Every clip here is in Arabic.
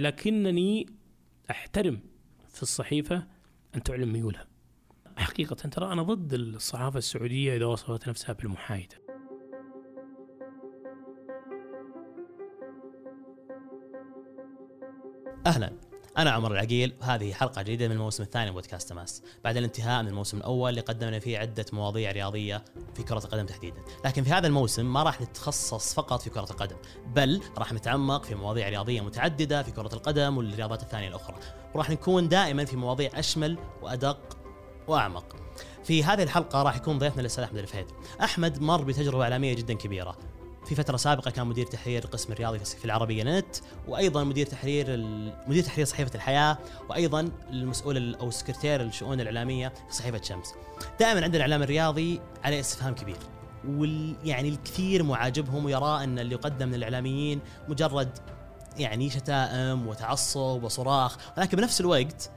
لكنني أحترم في الصحيفة أن تعلن ميولها. حقيقة ترى أنا ضد الصحافة السعودية إذا وصفت نفسها بالمحايدة. أهلا. أنا عمر العقيل وهذه حلقة جديدة من الموسم الثاني من بودكاست تماس. بعد الانتهاء من الموسم الأول اللي قدمنا فيه عدة مواضيع رياضية في كرة القدم تحديدا. لكن في هذا الموسم ما راح نتخصص فقط في كرة القدم بل راح نتعمق في مواضيع رياضية متعددة في كرة القدم والرياضات الثانية الأخرى. وراح نكون دائما في مواضيع أشمل وأدق وأعمق. في هذه الحلقة راح يكون ضيفنا الأستاذ أحمد الفهيد. أحمد مر بتجربة إعلامية جدا كبيرة. في فترة سابقة كان مدير تحرير القسم الرياضي في العربيه نت وأيضا مدير تحرير مدير تحرير صحيفة الحياة وأيضا المسؤول أو سكرتير الشؤون الإعلامية في صحيفة شمس. دائما عند الاعلام الرياضي عليه استفهام كبير وال يعني الكثير معاجبهم ويرى أن اللي يقدم من الإعلاميين مجرد يعني شتائم وتعصب وصراخ ولكن بنفس الوقت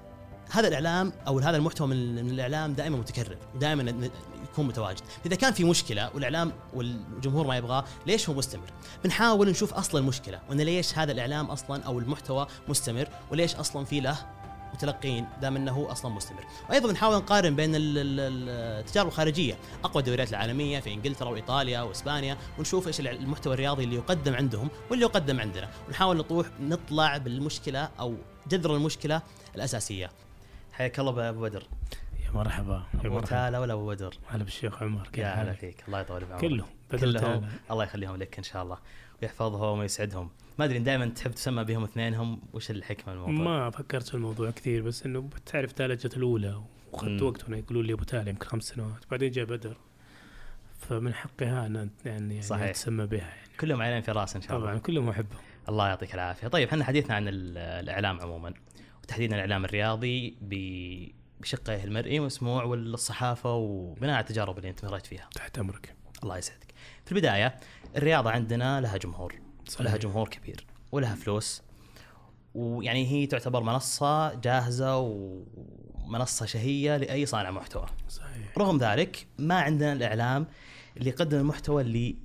هذا الإعلام أو هذا المحتوى من الإعلام دائما متكرر ودائما يكون متواجد. إذا كان في مشكلة والإعلام والجمهور ما يبغاه ليش هو مستمر؟ بنحاول نشوف أصل المشكلة وإن ليش هذا الإعلام أصلا أو المحتوى مستمر وليش أصلا في له متلقين دام إنه أصلا مستمر. وأيضا نحاول نقارن بين التجارب الخارجية. أقوى الدوريات العالمية في إنجلترا وإيطاليا وإسبانيا ونشوف إيش المحتوى الرياضي اللي يقدم عندهم واللي يقدم عندنا. ونحاول نطوح نطلع بالمشكلة أو جذر المشكلة الأساسية. حياك الله أبو بدر. مرحبا. ابو تالا ولا ابو بدر؟ هلا بالشيخ عمر. يا هلا فيك. الله يطول بعمرك. كلهم. كلهم الله يخليهم لك إن شاء الله. ويحفظهم ويسعدهم. ما أدري دائما تحب تسمى بهم اثنينهم. وش الحكمة الموضوع؟ ما فكرت في الموضوع كثير بس إنه بتعرف تالا جت الأولى. وأخذت وقت وأنا يقولوا لي أبو تالا يمكن خمس سنوات. بعدين جاء بدر. فمن حقها ان يعني صحيح. تسمى بها يعني. كلهم عينين في راس إن شاء الله. طبعا كلهم أحبهم. الله يعطيك العافية. طيب إحنا حديثنا عن الإعلام عموما. وتحديدا الإعلام الرياضي بشقة المرئي مسموع والصحافة وبناء على التجارب اللي أنت مريت فيها. تحت أمرك. الله يسعدك. في البداية الرياضة عندنا لها جمهور صحيح. لها جمهور كبير ولها فلوس ويعني هي تعتبر منصة جاهزة ومنصة شهية لأي صانع محتوى. صحيح. رغم ذلك ما عندنا الإعلام اللي يقدم المحتوى اللي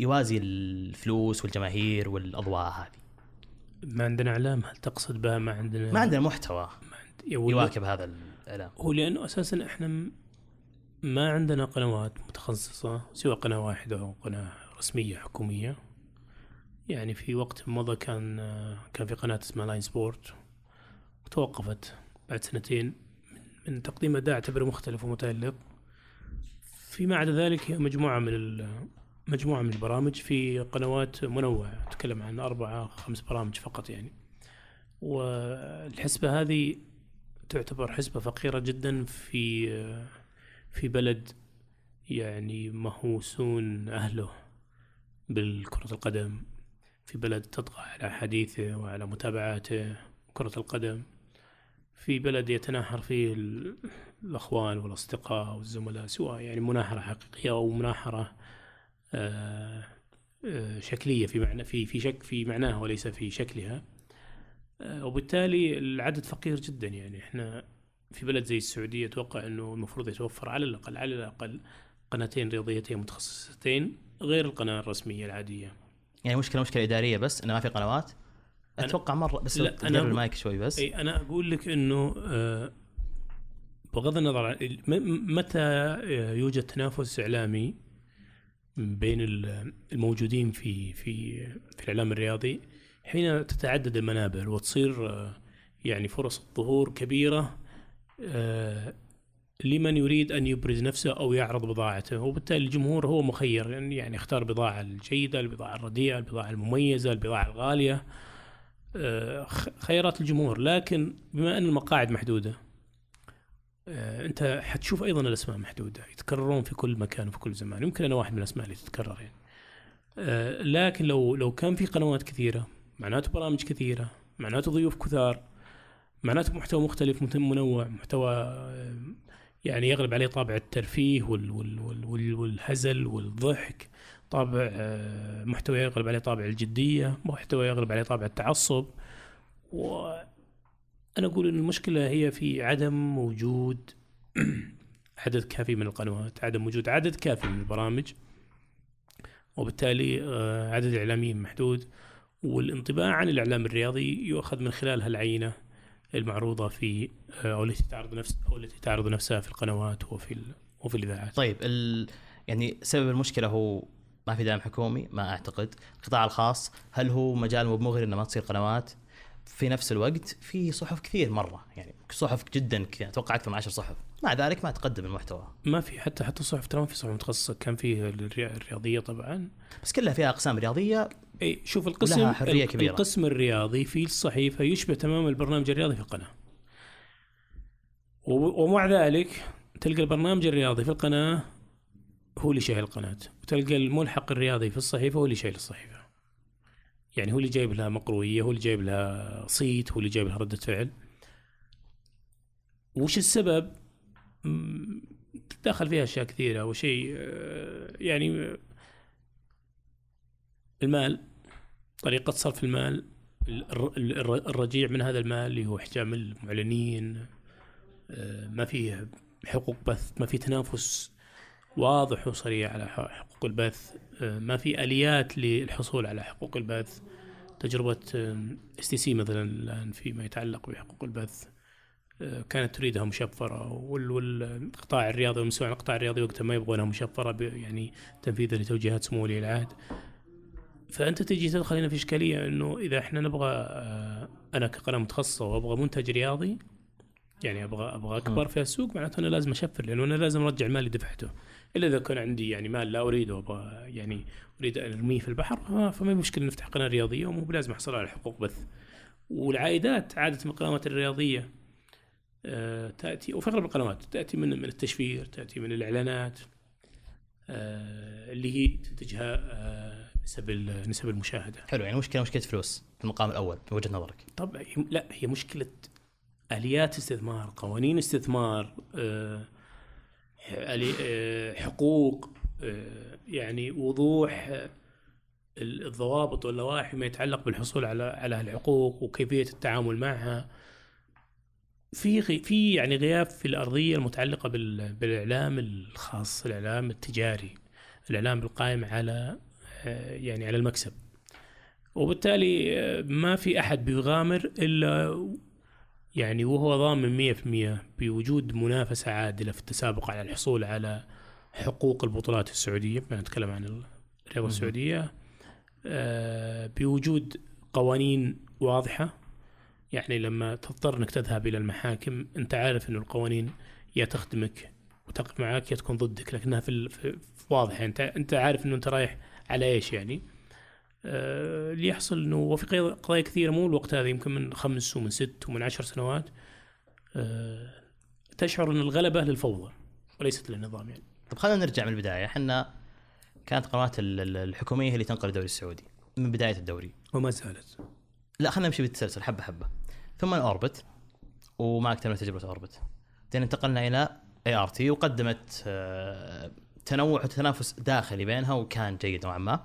يوازي الفلوس والجماهير والأضواء هذه. ما عندنا إعلام هل تقصد بها ما عندنا ما عندنا محتوى يواكب هذا الإعلام. هو لأنه أساسا إحنا ما عندنا قنوات متخصصة سوى قناة واحدة أو قناة رسمية حكومية. يعني في وقت مضى كان كان في قناة اسمها لاين سبورت وتوقفت بعد سنتين من تقديم اداء اعتبره مختلف ومتالق فيما عدا ذلك هي مجموعة من مجموعة من البرامج. في قنوات منوعة تتكلم عن أربعة خمس برامج فقط يعني. والحسبة هذه تعتبر حسبة فقيرة جدا في في بلد يعني مهووسون أهله بالكرة القدم في بلد تطغى على حديثه وعلى متابعاته كرة القدم في بلد يتناحر فيه الأخوان والأصدقاء والزملاء سواء يعني مناحرة حقيقية أو مناحرة آه، آه، شكلية في معنى في في شك في معناها وليس في شكلها. وبالتالي العدد فقير جدا يعني إحنا في بلد زي السعودية أتوقع إنه المفروض يتوفر على الأقل على الأقل قناتين رياضيتين متخصصتين غير القناة الرسمية العادية. يعني مشكلة مشكلة إدارية بس إنه ما في قنوات؟ أتوقع مرة بس لا أنا المايك شوي بس إي أنا أقول لك إنه آه بغض النظر عن متى يوجد تنافس إعلامي بين الموجودين في في في الإعلام الرياضي حين تتعدد المنابر وتصير آه، يعني فرص الظهور كبيرة آه، لمن يريد أن يبرز نفسه أو يعرض بضاعته. وبالتالي الجمهور هو مخير يعني يختار البضاعة الجيدة البضاعة الرديئة البضاعة المميزة البضاعة الغالية آه، خيارات الجمهور. لكن بما أن المقاعد محدودة أنت حتشوف أيضا الأسماء محدودة يتكررون في كل مكان وفي كل زمان. يمكن أنا واحد من الأسماء اللي تتكرر يعني. لكن لو لو كان في قنوات كثيرة معناته برامج كثيرة معناته ضيوف كثار معناته محتوى مختلف منوع محتوى يعني يغلب عليه طابع الترفيه وال وال وال والهزل والضحك طابع آه، محتوى يغلب عليه طابع الجدية محتوى يغلب عليه طابع التعصب. وأنا أقول أن المشكلة هي في عدم وجود عدد كافي من القنوات عدم وجود عدد كافي من البرامج وبالتالي آه، عدد الإعلاميين محدود. والانطباع عن الإعلام الرياضي يؤخذ من خلال هالعينة المعروضة في آه، أو التي تعرض نفس أو التي تعرض نفسها في القنوات وفي وفي الإذاعات. طيب ال... يعني سبب المشكلة هو ما في دعم حكومي ما أعتقد. القطاع الخاص هل هو مجال مو مغري إنه ما تصير قنوات؟ في نفس الوقت في صحف كثير مرة يعني صحف جدا كثير أتوقع أكثر من 10 صحف. مع ذلك ما تقدم المحتوى. ما في حتى حتى الصحف ترى ما في صحف متخصصة. كان في الري- الرياضية طبعا. بس كلها فيها أقسام رياضية إي شوف القسم ولها حرية كبيرة. القسم الرياضي في الصحيفة يشبه تماما البرنامج الرياضي في القناة. ومع ذلك تلقى البرنامج الرياضي في القناة هو اللي شايل القناة وتلقى الملحق الرياضي في الصحيفة هو اللي شايل الصحيفة. يعني هو اللي جايب لها مقروية هو اللي جايب لها صيت هو اللي جايب لها ردة فعل. وش السبب؟ مم، تدخل فيها أشياء كثيرة وشيء آه، يعني آه، المال. طريقة صرف المال الر- الر- الرجيع من هذا المال اللي هو احجام المعلنين آه، ما في حقوق بث ما في تنافس واضح وصريح على حقوق البث آه، ما في آليات للحصول على حقوق البث. تجربة اس تي سي مثلا الآن فيما يتعلق بحقوق البث آه، كانت تريدها مشفرة وال- والقطاع الرياضي والمسؤول عن القطاع الرياضي وقتها ما يبغونها مشفرة يعني تنفيذا لتوجيهات سمو ولي العهد. فأنت تجي تدخل هنا في إشكالية إنه إذا إحنا نبغى آه، أنا كقناه متخصصه وابغى منتج رياضي يعني أبغى أبغى أكبر في السوق معناته أنا لازم أشفر لأنه أنا لازم أرجع المال اللي دفعته. إلا إذا كان عندي يعني مال لا أريده وابغى يعني أريد أن أرميه في البحر آه، فما مشكلة نفتح قناة رياضية ومو بلازم أحصل على حقوق بث. والعائدات عادة من القنوات الرياضية آه، تأتي وفي أغلب القنوات تأتي من من التشفير تأتي من الإعلانات اللي هي تنتجها نسب نسب المشاهدة. حلو يعني مشكله مشكلة فلوس في المقام الأول من وجهة نظرك؟ طبعا لا هي مشكلة آليات استثمار قوانين استثمار آه، آلي- آه، حقوق آه، يعني وضوح آه، الضوابط واللوائح فيما يتعلق بالحصول على على الحقوق وكيفية التعامل معها. في في يعني غياب في الأرضية المتعلقة بال- بالإعلام الخاص الإعلام التجاري الإعلام القائم على آه، يعني على المكسب. وبالتالي آه، ما في أحد بيغامر إلا يعني وهو ضامن 100% بوجود منافسة عادلة في التسابق على الحصول على حقوق البطولات السعودية بما نتكلم عن الرياضة السعودية آه، بوجود قوانين واضحة. يعني لما تضطر إنك تذهب إلى المحاكم أنت عارف إنه القوانين يا تخدمك وتقف معك يا تكون ضدك لكنها في, ال- في في- واضحة. انت أنت عارف إنه أنت رايح على إيش يعني؟ آه، اللي يحصل إنه وفي قضايا- كثيرة مو الوقت هذا يمكن من خمس ومن ست ومن عشر سنوات. آه، تشعر إن الغلبة للفوضى وليست للنظام يعني. طب خلينا نرجع من البداية. إحنا كانت قنوات ال- ال- الحكومية هي اللي تنقل الدوري السعودي من بداية الدوري. وما زالت. لا خلينا نمشي بالتسلسل حبة حبة. ثم اوربت وما أكثر من تجربة اوربت بعدين انتقلنا إلى اي ار تي وقدمت آه، تنوع وتنافس داخلي بينها وكان جيد نوعا ما.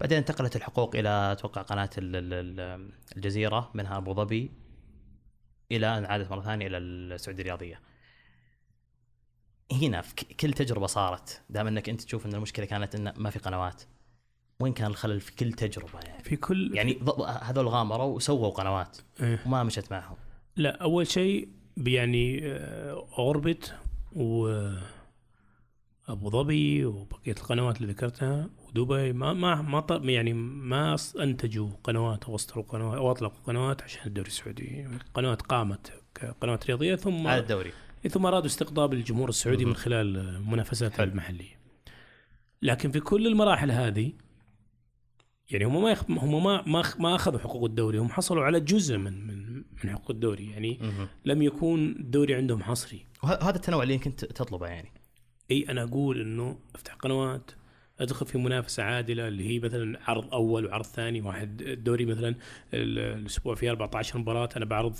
بعدين انتقلت الحقوق إلى أتوقع قناة ال- ال- ال- الجزيرة منها أبو ظبي إلى أن عادت مرة ثانية إلى السعودية الرياضية. هنا في كل تجربة صارت. دام إنك أنت تشوف إن المشكلة كانت انه ما في قنوات وين كان الخلل في كل تجربة يعني؟ في كل يعني هذول غامروا وسووا قنوات إيه. وما مشت معهم. لا أول شيء يعني آه، أوربت و أبو ظبي وبقية القنوات اللي ذكرتها ودبي ما ما ما يعني ما أنتجوا قنوات أو أصدروا قنوات أو أطلقوا قنوات عشان الدوري السعودي، قنوات قامت كقنوات رياضية ثم على الدوري ثم أرادوا استقطاب الجمهور السعودي. من خلال منافساتها. المحلية. لكن في كل المراحل هذه يعني هم ما يخ... هم ما ما ما أخذوا حقوق الدوري هم حصلوا على جزء من من من حقوق الدوري يعني مهم. لم يكون الدوري عندهم حصري وه- وهذا التنوع اللي يمكن ت- تطلبه يعني أي أنا أقول إنه أفتح قنوات أدخل في منافسة عادلة اللي هي مثلا عرض أول وعرض ثاني واحد الدوري مثلا ال- الأسبوع فيه 14 مباراة أنا بعرض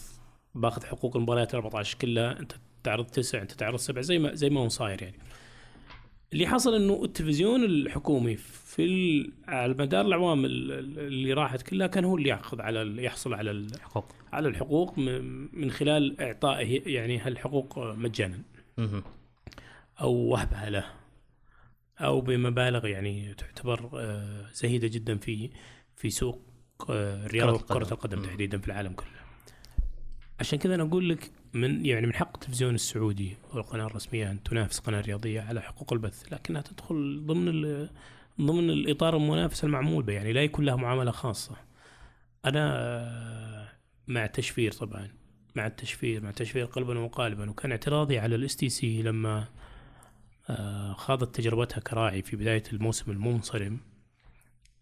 باخذ حقوق المباريات 14 كلها أنت تعرض تسع أنت تعرض سبع زي ما زي ما هو صاير يعني. اللي حصل إنه التلفزيون الحكومي في على مدار الأعوام ال- ال- اللي راحت كلها كان هو اللي يأخذ على يحصل على ال- حقوق. على الحقوق من خلال اعطائه يعني هالحقوق مجانا. أو وهبها له أو بمبالغ يعني تعتبر آه، زهيدة جدا في في سوق آه، الرياضه كرة القدم. تحديدا في العالم كله. عشان كذا أنا أقول لك من يعني من حق التلفزيون السعودي والقناة الرسمية أن تنافس قناة رياضية على حقوق البث لكنها تدخل ضمن ضمن الإطار المنافسه المعمول به يعني لا يكون لها معاملة خاصة. أنا آه، مع التشفير طبعا مع التشفير مع التشفير قلبا وقالبا وكان اعتراضي على الاس تي سي لما آه، خاضت تجربتها كراعي في بداية الموسم المنصرم.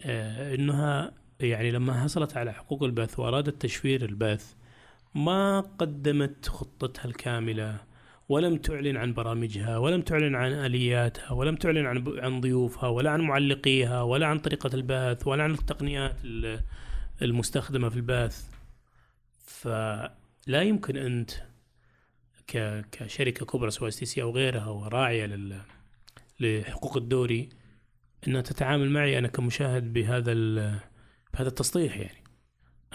آه، إنها يعني لما حصلت على حقوق البث وأرادت تشفير البث ما قدمت خطتها الكاملة ولم تعلن عن برامجها ولم تعلن عن آلياتها ولم تعلن عن عن ضيوفها ولا عن معلقيها ولا عن طريقة البث ولا عن التقنيات ال- المستخدمة في البث. فلا يمكن أنت ك- كشركة كبرى سواء اس تي سي أو غيرها وراعيه لحقوق الدوري إنها تتعامل معي أنا كمشاهد بهذا بهذا التسطيح يعني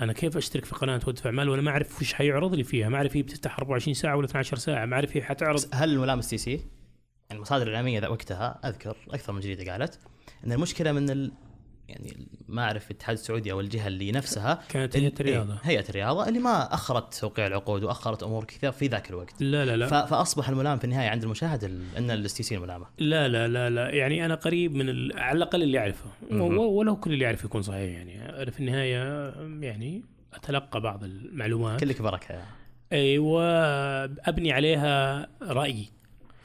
أنا كيف أشترك في قناة وأدفع مال وأنا ما أعرف وش حيعرض لي فيها ما أعرف هي بتفتح 24 ساعة ولا 12 ساعة ما أعرف هي حتعرض هل الملام اس تي سي؟ يعني المصادر الإعلامية ذا وقتها أذكر أكثر من جريده قالت إن المشكلة من. يعني ما اعرف الاتحاد السعودي أو الجهه اللي نفسها كانت اللي- هي الرياضة. إيه، هيئة الرياضة اللي ما أخرت توقيع العقود وأخرت أمور كثير في ذاك الوقت. لا لا لا. فأصبح الملام في النهاية عند المشاهد ال... إن الاس تي سي الملامه لا لا لا لا. يعني أنا قريب من ال... على الأقل اللي أعرفه. ولو كل اللي يعرف يكون صحيح يعني. أنا في النهاية يعني أتلقى بعض المعلومات. كلك بركة. يعني. أيوه ابني عليها رأيي.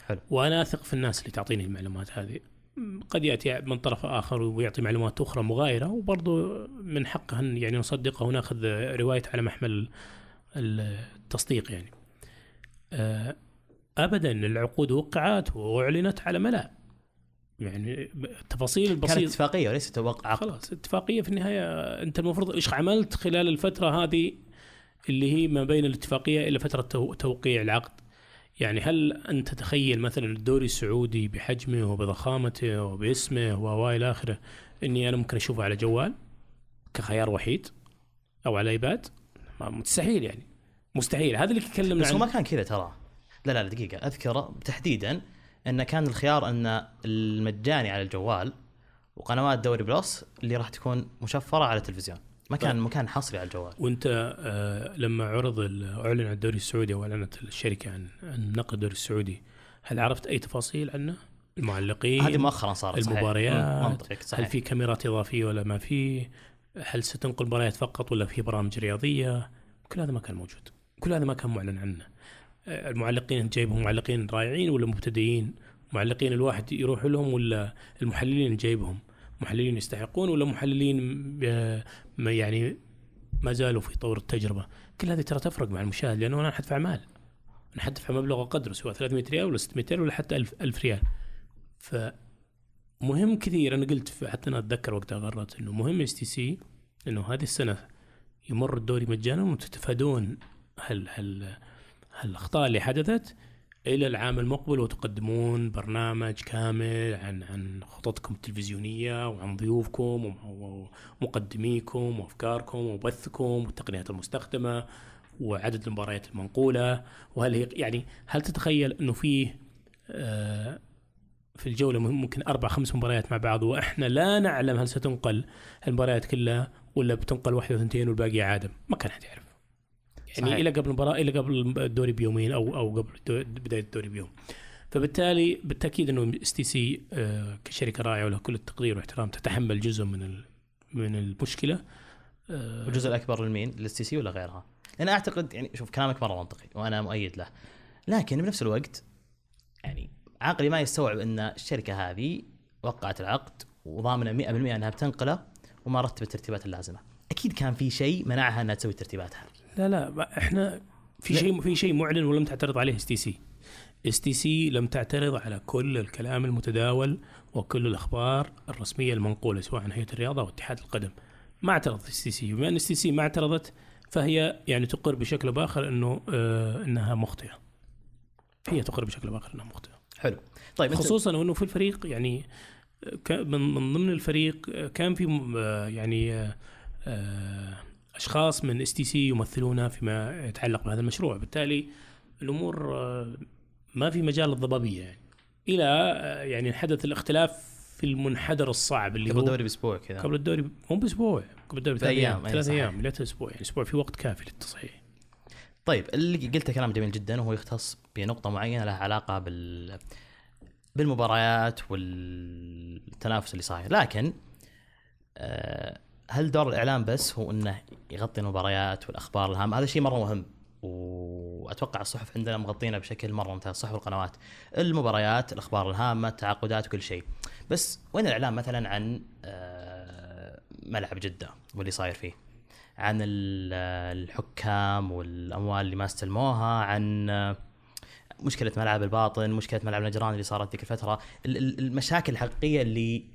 حلو. وأنا أثق في الناس اللي تعطيني المعلومات هذه. قد يأتي من طرف آخر ويعطي معلومات أخرى مغايرة وبرضه من حقه أن يعني نصدقه ونأخذ روايته على محمل التصديق يعني. آه، ابدا العقود وقعت وأعلنت على ملا. يعني التفاصيل كانت البسيطة. اتفاقية وليس توقع خلاص اتفاقية في النهاية. أنت المفروض إيش عملت خلال الفترة هذه اللي هي ما بين الاتفاقية إلى فترة تو- توقيع العقد؟ يعني هل انت تتخيل مثلا الدوري السعودي بحجمه وبضخامته وباسمه و إلى آخره إني أنا ممكن أشوفه على جوال كخيار وحيد أو على إيباد؟ مستحيل يعني. مستحيل. هذا اللي تكلمنا بس هو ما عنه كان كذا ترى. لا لا دقيقة. أذكر تحديدا أن كان الخيار أن المجاني على الجوال وقنوات دوري بلس اللي راح تكون مشفرة على التلفزيون. ما كان مكان حصري على الجوال وانت آه، لما عرض أعلن عن الدوري السعودي واعلنت الشركة عن عن نقل الدوري السعودي هل عرفت أي تفاصيل عنه؟ المعلقين هذه مؤخرا صارت صحيح. المباريات، مم، منطقك هل صحيح في كاميرات إضافية ولا ما في؟ هل ستنقل مباريات فقط ولا في برامج رياضية؟ كل هذا ما كان موجود، كل هذا ما كان معلن عنه. آه، المعلقين انت جايبهم معلقين رائعين ولا مبتدئين؟ معلقين الواحد يروح لهم ولا المحللين جايبهم؟ محللين يستحقون ولا محللين يعني ما زالوا في طور التجربة؟ كل هذه ترى تفرق مع المشاهد لأنه أنا حدفع مال. أنا حدفع مبلغ وقدره سواء 300 ريال ولا 600 ريال ولا حتى 1000 1000 ريال. فمهم كثير أنا قلت حتى أنا أتذكر وقتها غرت إنه مهم اس تي سي إنه هذه السنة يمر الدوري مجانا وتتفادون هال هال هالأخطاء اللي حدثت إلى العام المقبل وتقدمون برنامج كامل عن عن خططكم التلفزيونية وعن ضيوفكم وم- ومقدميكم وأفكاركم وبثكم والتقنيات المستخدمة وعدد المباريات المنقولة. وهل هي يعني هل تتخيل إنه فيه آه، في الجولة ممكن أربع خمس مباريات مع بعض وإحنا لا نعلم هل ستنقل المباريات كلها ولا بتنقل واحدة وثنتين والباقي عادم ما كان حد يعرف. يعني صحيح. إلى قبل المباراة إلى قبل الدوري بيومين أو أو قبل بداية الدوري بيوم فبالتالي بالتأكيد إنه اس تي سي كشركة راعيه وله كل التقدير واحترام تتحمل جزء من من المشكلة آه، والجزء الأكبر لمين؟ للاس تي سي ولا غيرها؟ أنا أعتقد يعني شوف كلامك مرة منطقي وأنا مؤيد له لكن بنفس الوقت يعني عقلي ما يستوعب إن الشركة هذه وقعت العقد وضامنة 100% إنها بتنقله وما رتبت الترتيبات اللازمة. أكيد كان في شيء منعها إنها تسوي ترتيباتها. لا لا إحنا في. شيء في شيء معلن ولم تعترض عليه اس تي سي اس تي سي لم تعترض على كل الكلام المتداول وكل الأخبار الرسمية المنقولة سواء عن هيئة الرياضة أو اتحاد القدم. ما اعترضت STC بما إن STC ما اعترضت فهي يعني تقر بشكل باخر إنه آه إنها مخطئة. هي تقر بشكل باخر إنها مخطئة. حلو. طيب خصوصا وانه في الفريق يعني ك- من من ضمن الفريق كان في آه، يعني آه، آه، أشخاص من STC يمثلونها فيما يتعلق بهذا المشروع. بالتالي الأمور آه، ما في مجال للضبابية يعني. إلى آه، يعني حدث الاختلاف في المنحدر الصعب اللي قبل الدوري بأسبوع كذا. قبل الدوري مو بأسبوع قبل الدوري ثلاث بأيام، أيام ثلاث. أيام لا أسبوع يعني أسبوع في وقت كافي للتصحيح. طيب اللي قلته كلام جميل جدا وهو يختص بنقطة معينة لها علاقة بال بالمباريات والتنافس اللي صاير. لكن آه، هل دور الإعلام بس هو أنه يغطي المباريات والأخبار الهامة هذا شيء مرة مهم وأتوقع الصحف عندنا مغطينه بشكل مرة ممتاز الصحف والقنوات المباريات الأخبار الهامة التعاقدات وكل شيء. بس وين الإعلام مثلا عن آه، ملعب جدة واللي صاير فيه؟ عن ال- الحكام والأموال اللي ما استلموها عن مشكلة ملعب الباطن مشكلة ملعب النجران اللي صارت ذيك الفترة ال- ال- المشاكل الحقيقية اللي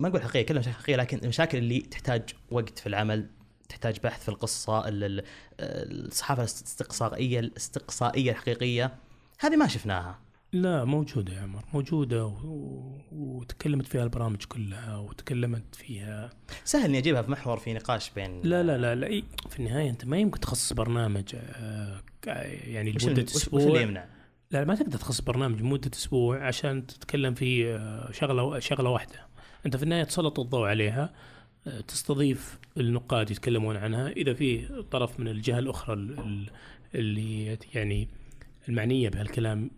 ما نقول حقيقية كلها مشاكل حقيقية لكن المشاكل اللي تحتاج وقت في العمل تحتاج بحث في القصة ال- ال- الصحافة الاستقصائية الاستقصائية الحقيقية هذه ما شفناها. لا موجودة يا عمر موجودة و... وتكلمت فيها البرامج كلها وتكلمت فيها. سهل إني أجيبها في محور في نقاش بين لا لا لا, لا في النهاية أنت ما يمكن تخصص برنامج آه، يعني وش, لمدة وش, اللي يمنع؟ لا ما تقدر تخصص برنامج لمدة أسبوع عشان تتكلم في آه، شغلة شغلة أنت في النهاية تسلط الضوء عليها تستضيف النقاد يتكلمون عنها. إذا في طرف من الجهة الأخرى ال- ال- اللي يعني المعنية بهالكلام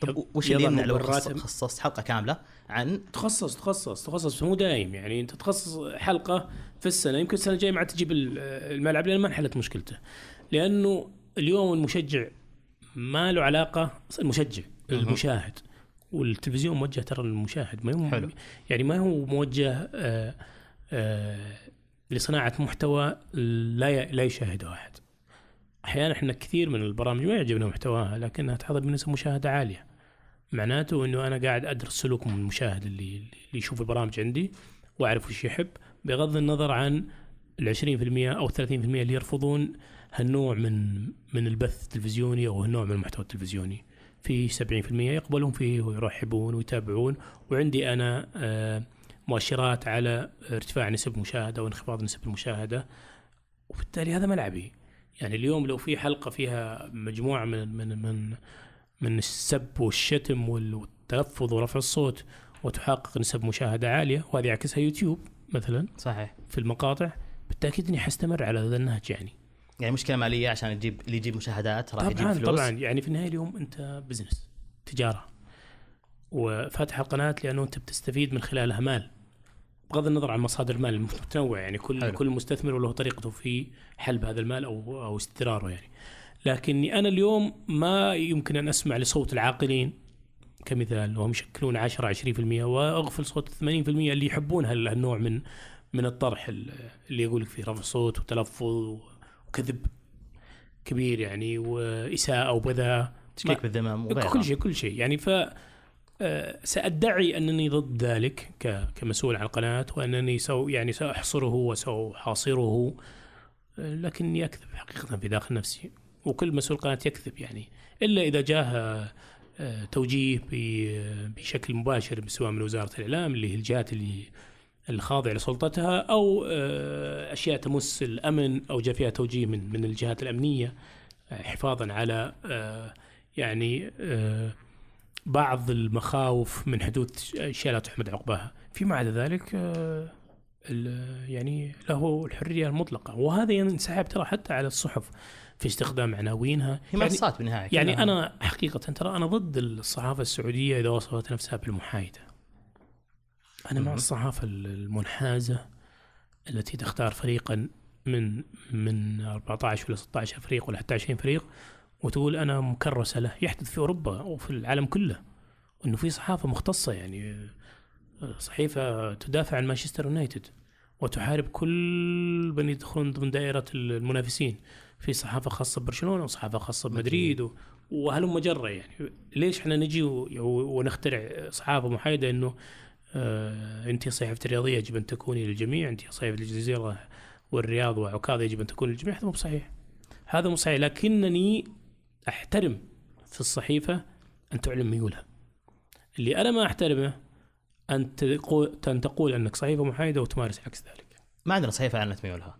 طب وش اللي يمنع لو خصصت حلقة كاملة عن تخصص تخصص تخصص. مو دايم يعني أنت تخصص حلقة في السنة يمكن السنة الجاية ما عاد تجيب ال- الملعب لأن ما انحلت مشكلته. لأنه اليوم المشجع ما له علاقة المشجع المشاهد. والتلفزيون موجه ترى للمشاهد ما هو حلو. يعني ما هو موجه آه آه لصناعة محتوى لا لا يشاهده أحد. أحيانا إحنا كثير من البرامج ما يعجبنا محتواها لكنها تحظى بنسبه مشاهدة عالية. معناته إنه أنا قاعد أدرس سلوك من المشاهد اللي اللي يشوف البرامج عندي وأعرف وش يحب بغض النظر عن ال 20% أو 30% اللي يرفضون هالنوع من من البث التلفزيوني أو هالنوع من المحتوى التلفزيوني. في 70% يقبلون فيه ويرحبون ويتابعون. وعندي أنا آه، مؤشرات على ارتفاع نسب المشاهده وانخفاض نسب المشاهدة. وبالتالي هذا ملعبي. يعني اليوم لو في حلقة فيها مجموعة من من من من السب والشتم وال- والتلفظ ورفع الصوت وتحقق نسب مشاهدة عالية وهذه يعكسها يوتيوب مثلا صحيح. في المقاطع بالتأكيد إني حستمر على هذا النهج يعني. يعني مشكلة مالية عشان يجيب اللي يجيب مشاهدات راح يجيب طبعا فلوس. طبعا. يعني في النهاية اليوم أنت business تجارة. وفاتح القناة لأنه أنت بتستفيد من خلالها مال بغض النظر عن مصادر المال المتنوع يعني كل حلو. كل مستثمر وله طريقته في حلب هذا المال أو أو استدراره يعني. لكني أنا اليوم ما يمكن أن أسمع لصوت العاقلين كمثال وهم يشكلون 10 20% وأغفل صوت 80% اللي يحبون هال- هالنوع من من الطرح ال- اللي يقول لك فيه رفع صوت وتلفظ وكذب كبير يعني وإساءة وبذاء تشكيك بالذمم وغيرها. كل شيء كل شيء. يعني ف آه، سأدعي أنني ضد ذلك كمسؤول عن القناة وأنني سو يعني سأحصره وسأحاصره لكني أكذب حقيقة في داخل نفسي. وكل مسؤول قناة يكذب يعني. إلا إذا جاه آه، توجيه بشكل مباشر سواء من وزاره الإعلام اللي هي الجهات اللي الخاضعه لسلطتها أو آه، أشياء تمس الأمن أو جاء فيها توجيه من من الجهات الأمنية آه، حفاظا على آه، يعني بعض المخاوف من حدوث اشياء لا تحمد عقباها. فيما عدا ذلك يعني له الحرية المطلقة. وهذا ينسحب ترى حتى على الصحف في استخدام عناوينها. هي يعني, منصات بالنهايه يعني كلها. أنا حقيقة ترى أنا ضد الصحافة السعودية إذا وصفت نفسها بالمحايدة. أنا مع. الصحافة المنحازة التي تختار فريقا من من 14 ولا 16 فريق ولا حتى 20 فريق وتقول أنا مكرسة له. يحدث في أوروبا وفي العالم كله إنه في صحافة مختصة يعني صحيفة تدافع عن مانشستر يونايتد وتحارب كل من يدخلون ضمن دائرة المنافسين. في صحافة خاصة ببرشلونه وصحافة خاصة بمدريد وهلم مجرة يعني. ليش إحنا نجي ونخترع صحافة محايدة إنه آه انت صحيفة الرياضية يجب أن تكوني للجميع انت صحيفة الجزيرة والرياض وعكاظ يجب أن تكون للجميع هذا مو صحيح هذا مو صحيح لكنني أحترم في الصحيفة أن تعلن ميولها اللي أنا ما أحترمه أن تقول أن تقول أنك صحيفة محايدة وتمارس عكس ذلك ما عندنا صحيفة أعلنت ميولها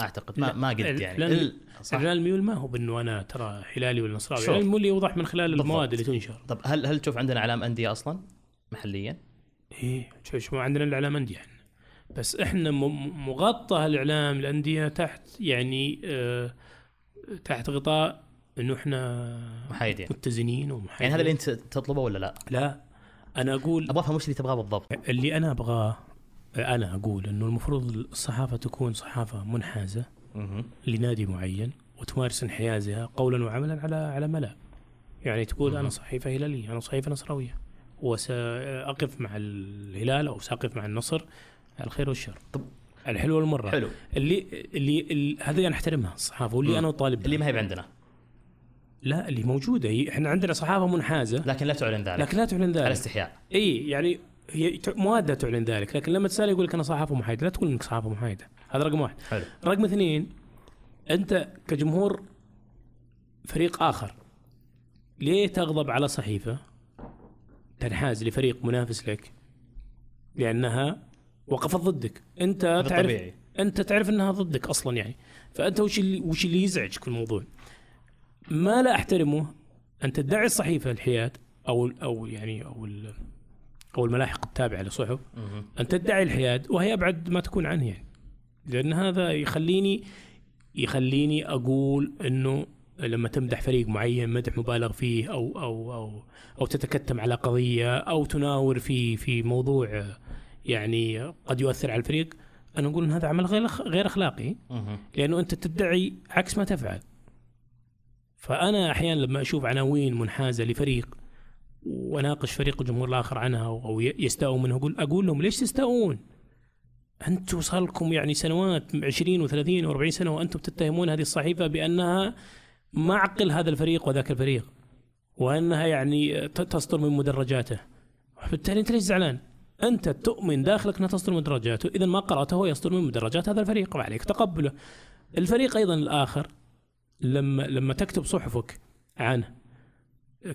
أعتقد ما ما قلت لا، يعني صح. اعلان الميول ما هو بأنه أنا ترى هلالي ولا نصراوي. اعلان الميول يوضح من خلال بالضبط. المواد اللي تنشر طب هل هل تشوف عندنا إعلام أندية أصلا محليا؟ إيه. شو شو ما عندنا الإعلام انديه إحنا. بس إحنا مغطى الاعلام الأندية تحت يعني آه تحت غطاء إنه إحنا محايدين. متزنين ومحايدين. يعني هذا اللي أنت تطلبه ولا لا؟ لا. أنا أقول أبغى أفهم وش اللي تبغاه بالضبط. اللي أنا أبغاه أنا أقول إنه المفروض الصحافة تكون صحافة منحازة لنادي معين وتمارس انحيازها قولا وعملا على على ملأ. يعني تقول أنا صحيفة هلالية أنا صحيفة نصراويه وسأقف مع الهلال أو سأقف مع النصر على الخير والشر. طب الحلو والمرة. حلو. اللي اللي, اللي هذه أنا أحترمها الصحافة واللي. أنا أطالب اللي. ما هي عندنا لا اللي موجودة. هي إحنا عندنا صحافة منحازة. لكن لا تعلن ذلك. لكن لا تعلن على ذلك استحياء. إي يعني هي ت- مؤدة تعلن ذلك. لكن لما تسأل يقول لك أنا صحافة محايدة لا تقول إنك صحافة محايدة. هذا رقم واحد. حلو. رقم اثنين أنت كجمهور فريق آخر ليه تغضب على صحيفة؟ تنحاز لفريق منافس لك. لأنها وقفت ضدك. أنت تعرف طبيعي. أنت تعرف أنها ضدك أصلا يعني. فأنت وش اللي وش اللي يزعجك في الموضوع؟ ما لا أحترمه. ان تدعي الصحيفة الحياد أو أو يعني أو أو الملاحق التابعة لصحف. مهم. ان تدعي الحياد وهي أبعد ما تكون عنه يعني. لأن هذا يخليني يخليني أقول إنه لما تمدح فريق معين مدح مبالغ فيه أو أو أو أو تتكتم على قضية أو تناور في في موضوع يعني قد يؤثر على الفريق أنا أقول إن هذا عمل غير غير أخلاقي. لأنه أنت تدعي عكس ما تفعل فأنا أحيانا لما أشوف عناوين منحازة لفريق وأناقش فريق الجمهور الآخر عنها أو ي- يستاءوا منه أقول أقول لهم ليش تستاءون؟ أنتم صار لكم يعني سنوات 20 و30 و40 سنة وأنتم تتهمون هذه الصحيفة بأنها معقل هذا الفريق وذاك الفريق وأنها يعني تصدر من مدرجاته. بالتالي أنت ليش زعلان؟ أنت تؤمن داخلك أنها تصدر من مدرجاته اذا ما قرأته يصدر من مدرجات هذا الفريق وعليك تقبله. الفريق أيضا الآخر لما لما تكتب صحفك عنه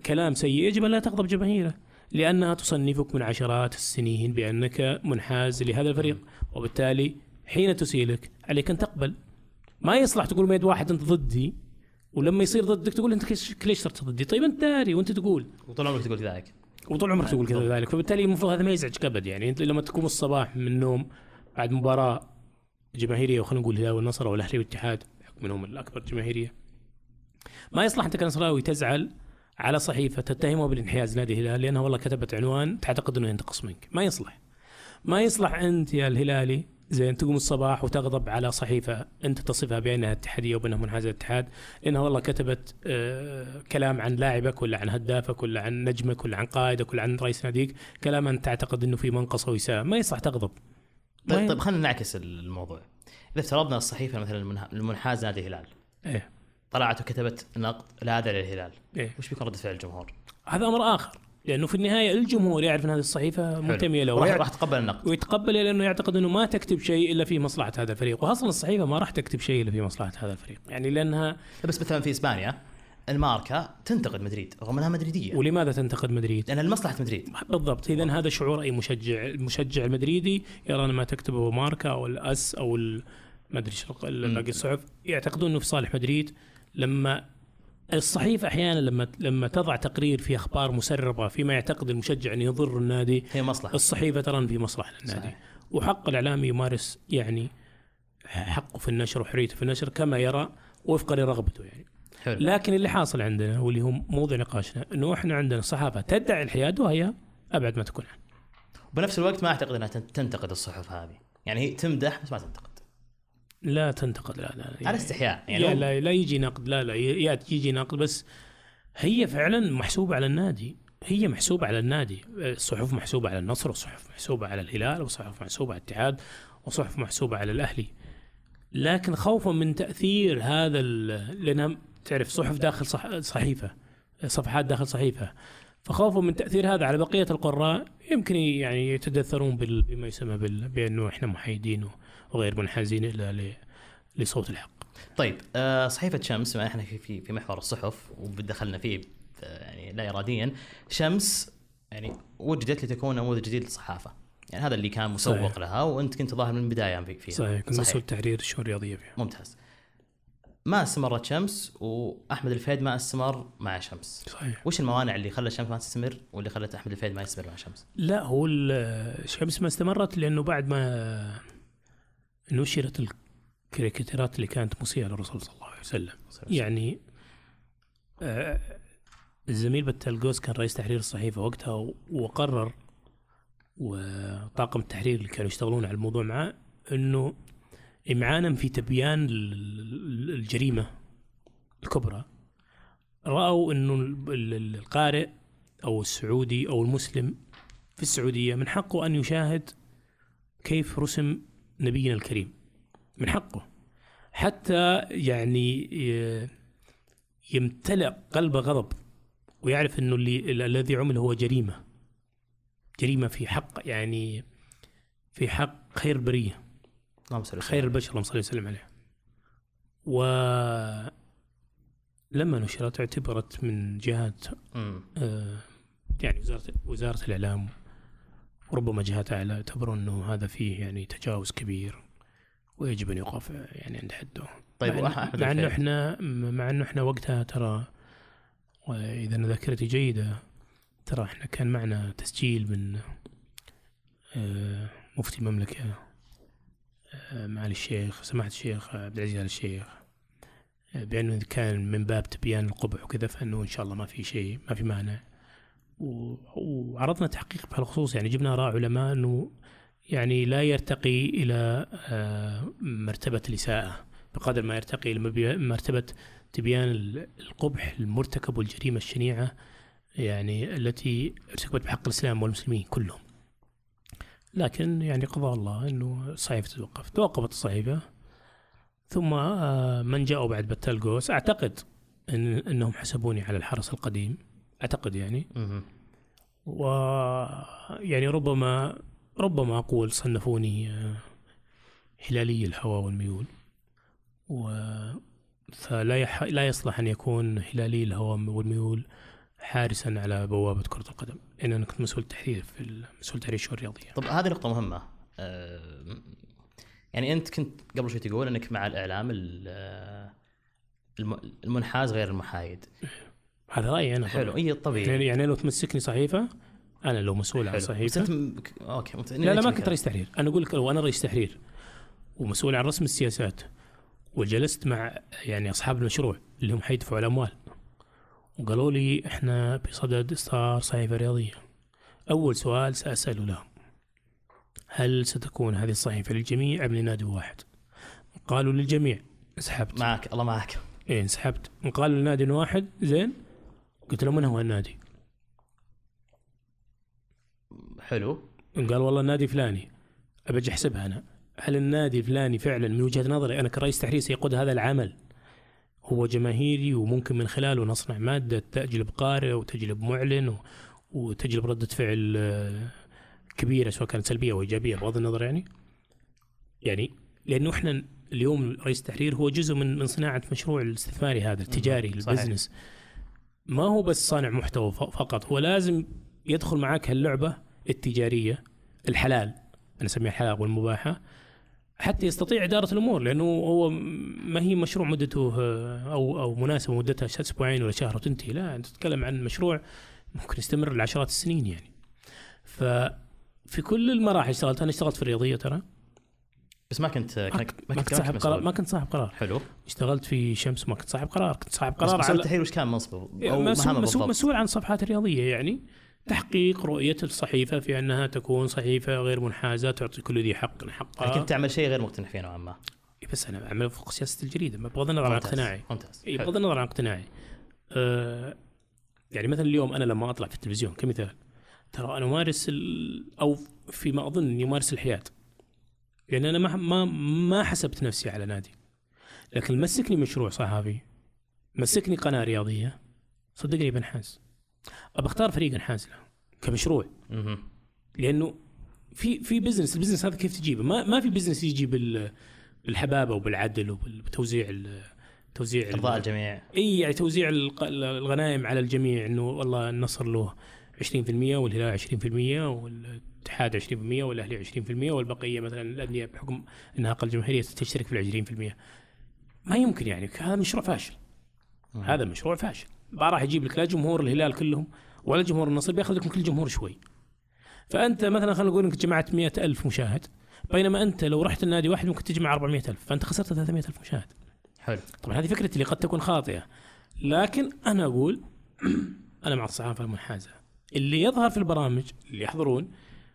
كلام سيء يجب أن لا تغضب جماهيره لأنها تصنفك من عشرات السنين بأنك منحاز لهذا الفريق وبالتالي حين تسيلك عليك أن تقبل. ما يصلح تقول ميد واحد أنت ضدي ولما يصير ضدك تقول انت ليش صرت ضدي؟ طيب انت داري وانت تقول. وطول عمرك تقول ذلك وطول عمرك تقول كذا ذلك فبالتالي المفروض هذا ما يزعجك أبد يعني. انت لما تقوم الصباح من النوم بعد مباراة جماهيرية وخلينا نقول الهلال والنصر أو الأهلي والاتحاد بحكم انهم الأكبر جماهيرية. ما يصلح انت كنصراوي تزعل على صحيفة تتهمه بالانحياز نادي الهلال لأنها والله كتبت عنوان تعتقد أنه ينتقص منك. ما يصلح. ما يصلح أنت يا الهلالي زين تقوم الصباح وتغضب على صحيفة أنت تصفها بأنها اتحادية وبأنها منحازة للاتحاد لانها والله كتبت آه كلام عن لاعبك ولا عن هدافك ولا عن نجمك ولا عن قائدك ولا عن رئيس ناديك كلام انت تعتقد إنه في منقص أو اساءه ما يصلح تغضب. طيب, طيب خلينا نعكس الموضوع. إذا افترضنا الصحيفة مثلا المنها- المنحاز نادي الهلال. إيه. طلعت وكتبت نقد لاذع للهلال. إيه. وش بيكون رد فعل الجمهور؟ هذا أمر آخر. لأنه في النهاية الجمهور يعرف أن هذه الصحيفة منتميه له راح, راح تقبل النقد. ويتقبل لأنه يعتقد أنه ما تكتب شيء إلا في مصلحة هذا الفريق واصلا الصحيفة ما راح تكتب شيء إلا في مصلحة هذا الفريق. يعني لأنها بس مثلا في إسبانيا الماركة تنتقد مدريد رغم أنها مدريدية. ولماذا تنتقد مدريد؟ لأن لمصلحة مدريد. بالضبط. اذا هذا شعور أي مشجع المشجع المدريدي يرى أن ما تكتبه ماركا أو الأس أو ما أدري باقي الصحف يعتقدون إنه في صالح مدريد. لما الصحيفه أحيانا لما لما تضع تقرير في أخبار مسربة فيما يعتقد المشجع انه يضر النادي هي مصلحة. الصحيفة ترى في مصلحة للنادي. صحيح. وحق الاعلامي يمارس يعني حقه في النشر وحريته في النشر كما يرى وفقا لرغبته يعني. حلو. لكن اللي حاصل عندنا واللي هو موضوع نقاشنا إنه إحنا عندنا صحافة تدعي الحياد وهي أبعد ما تكون عنه بنفس الوقت ما أعتقد إنها تن- تنتقد الصحف هذه. يعني هي تمدح بس ما تنتقد. لا تنتقد لا لا, لا على استحياء يعني يعني لا, لا, لا يجي نقد لا لا يجي نقد بس هي فعلا محسوبة على النادي هي محسوبة على النادي. الصحف محسوبة على النصر وصحف محسوبة على الهلال وصحف محسوبة على الاتحاد وصحف محسوبة على الأهلي. لكن خوفا من تأثير هذا لأنها تعرف صحف داخل صح صحيفة صفحات داخل صحيفة. فخوفا من تأثير هذا على بقية القراء يمكن يعني يتدثرون بما يسمى بأنه إحنا محايدين و- وغير منحازين الا لصوت الحق. طيب آه صحيفة شمس بما إحنا في في, محور الصحف ودخلنا فيه آه، يعني لا اراديا شمس يعني وجدت لتكون نموذج جديد للصحافة. يعني هذا اللي كان مسوق صحيح. لها وأنت كنت ظاهر من البداية في- فيها صحيح كنت مسؤول تحرير الشؤون الرياضية فيها. ممتاز. ما استمرت شمس وأحمد الفهيد ما استمر مع شمس. صحيح. وش الموانع اللي خلت شمس ما تستمر واللي خلت أحمد الفهيد ما يستمر مع شمس؟ لا هو الشمس ما استمرت لأنه بعد ما نشرت الكاريكاتيرات اللي كانت مسيئة للرسول صلى الله عليه وسلم. يعني آه، الزميل بتلقوس كان رئيس تحرير الصحيفة وقتها وقرر وطاقم التحرير اللي كانوا يشتغلون على الموضوع معاه إنه امعانا في تبيان ال- ال- الجريمة الكبرى. رأوا إنه ال- ال- القارئ أو السعودي أو المسلم في السعودية من حقه أن يشاهد كيف رسم نبينا الكريم من حقه حتى يعني ي- يمتلئ قلبه غضب ويعرف إنه اللي ال- الذي عمل هو جريمة جريمة في حق يعني في حق خير البريه اللهم صل وسلم. خير البشر اللهم صل وسلم عليه و لما نشرت اعتبرت من جهات. آه، يعني وزارة وزارة الإعلام وربما جهات أعلى اعتبروا أنه هذا فيه يعني تجاوز كبير ويجب أن يوقف يعني عند حده. طيب مع, إن- مع الفهيد إحنا مع إنه إحنا وقتها ترى وإذا أنا ذاكرتي جيدة ترى إحنا كان معنا تسجيل من آه، مفتي المملكة آه، معالي الشيخ سماحة الشيخ عبد العزيز آل الشيخ آه، بأنه كان من باب تبيان القبح وكذا فإنه إن شاء الله ما في شيء ما في مانع. وعرضنا تحقيق بهالخصوص يعني جبنا آراء علماء إنه يعني لا يرتقي إلى آه، مرتبة الإساءة بقدر ما يرتقي إلى مرتبة تبيان ال- القبح المرتكب والجريمة الشنيعة يعني التي ارتكبت بحق الإسلام والمسلمين كلهم. لكن يعني قضى الله إنه الصحيفه تتوقف، توقفت الصحيفة. ثم آه، من جاءوا بعد بتال قوس أعتقد إن إنهم حسبوني على الحرس القديم. أعتقد يعني. و يعني ربما ربما أقول صنفوني آه، هلالي الهوى والميول. و فلا يح... لا يصلح أن يكون هلالي الهوى والميول حارسا على بوابة كرة القدم. لأن أنا كنت مسؤول تحرير في مسؤول تحرير الشؤون الرياضيه طب هذه نقطة مهمة. آه، يعني أنت كنت قبل شوي تقول أنك مع الإعلام ال- آه، الم- المنحاز غير المحايد. هذا رأيي أنا حلو. إي طبيعي. يعني يعني لو تمسكني صحيفة أنا لو مسؤول عن صحيفة. م- ك- أوكي مت... لا لا ما كنت رئيس تحرير. أنا أقول لك لو أنا رئيس تحرير ومسؤول عن رسم السياسات وجلست مع يعني أصحاب المشروع اللي هم حيدفعوا الأموال وقالوا لي إحنا بصدد إصدار صحيفة رياضية أول سؤال سأسأله لهم هل ستكون هذه الصحيفة للجميع أم لنادي واحد؟ قالوا للجميع انسحبت. معك الله معك. إيه انسحبت. قالوا لنادي واحد زين قلت لهم من هو النادي؟ حلو. قال والله النادي فلاني ابى أجي أحسبها أنا. هل النادي الفلاني فعلا من وجهة نظري أنا كرئيس تحرير سيقود هذا العمل؟ هو جماهيري وممكن من خلاله نصنع مادة تجلب قارئ وتجلب معلن وتجلب ردة فعل آه، كبيرة سواء كانت سلبية أو إيجابية بغض النظر يعني. يعني لأنه إحنا اليوم رئيس التحرير هو جزء من من صناعة مشروع الاستثماري هذا التجاري صحيح. ما هو بس صانع محتوى فقط هو لازم يدخل معك هاللعبة التجارية الحلال أنا أسميها الحلال والمباحة حتى يستطيع إدارة الأمور لأنه هو ما هي مشروع مدته آه، أو أو مناسبة مدتها أسبوعين ولا شهر وتنتهي لا أنت تتكلم عن مشروع ممكن يستمر لعشرات السنين يعني. ففي كل المراحل اشتغلت أنا اشتغلت في الرياضية ترى بس ما كنت ما كنت ما كنت صاحب. قرار ما كنت صاحب قرار. حلو. اشتغلت في شمس ما كنت صاحب قرار. كنت صاحب بس قرار مسؤول على التحرير وش كان منصبه؟ أو مسؤول, مسؤول, عن الصفحات الرياضيه يعني. تحقيق رؤية الصحيفة في أنها تكون صحيفة غير منحازة تعطي كل ذي حق حقه. كنت تعمل شيء غير مقتنع فيه نوعا ما. إيه بس أنا أعمل وفق سياسة الجريدة بغض النظر عن. اقتناعي. ممتاز. حلو. بغض النظر عن اقتناعي. أه يعني مثلا اليوم أنا لما أطلع في التلفزيون كمثال ترى أنا أمارس ال- أو فيما أظن اني امارس الحياد لأن أنا ما ما ما حسبت نفسي على نادي. لكن مسكني مشروع صحفي مسكني قناة رياضية صدقني بنحاز ابى أختار فريق انحاز له كمشروع. لأنه في في business ال business هذا كيف تجيبه؟ ما ما في business يجي بال بالحبابة وبالعدل وبالتوزيع ال- توزيع ارضاء الجميع. إي يعني توزيع الغنائم على الجميع إنه والله النصر له 20% والهلال 20% والاتحاد 20% والاهلي 20% والبقية مثلا الأندية بحكم إنها أقل جماهيريه تشترك في ال 20% ما يمكن يعني هذا مشروع فاشل. هذا مشروع فاشل. ما راح يجيب لك لا جمهور الهلال كلهم ولا جمهور النصر بياخذ لكم كل جمهور شوي. فأنت مثلا خلينا نقول إنك جمعت مئة ألف مشاهد بينما أنت لو رحت النادي واحد ممكن تجمع 400 ألف فأنت خسرت 300 ألف مشاهد. حلو. طبعا هذه فكرتي اللي قد تكون خاطئة. لكن أنا أقول أنا مع الصحافة المنحازة. اللي يظهر في البرامج اللي يحضرون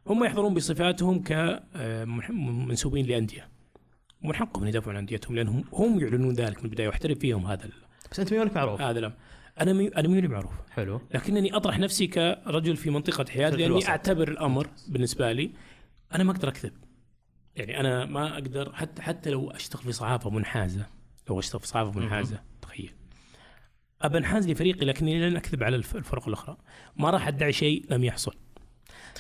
هم يحضرون بصفاتهم كمنسوبين لأندية. ومن حقهم أن يدافعون عن أنديتهم لأنهم هم يعلنون ذلك من البداية واحترف فيهم هذا بس أنت ميولك معروف. هذا الأمر. أنا مي... أنا ميولي معروف. حلو. لكنني أطرح نفسي كرجل في منطقة حياد لأني الوسط. أعتبر الأمر بالنسبة لي أنا ما أقدر أكذب. يعني أنا ما أقدر حتى حتى لو أشتغل في صحافة منحازة لو أشتغل في صحافة منحازة تخيل. ابى انحاز لفريقي لكني لن أكذب على الف- الفرق الأخرى. ما راح أدعي شيء لم يحصل.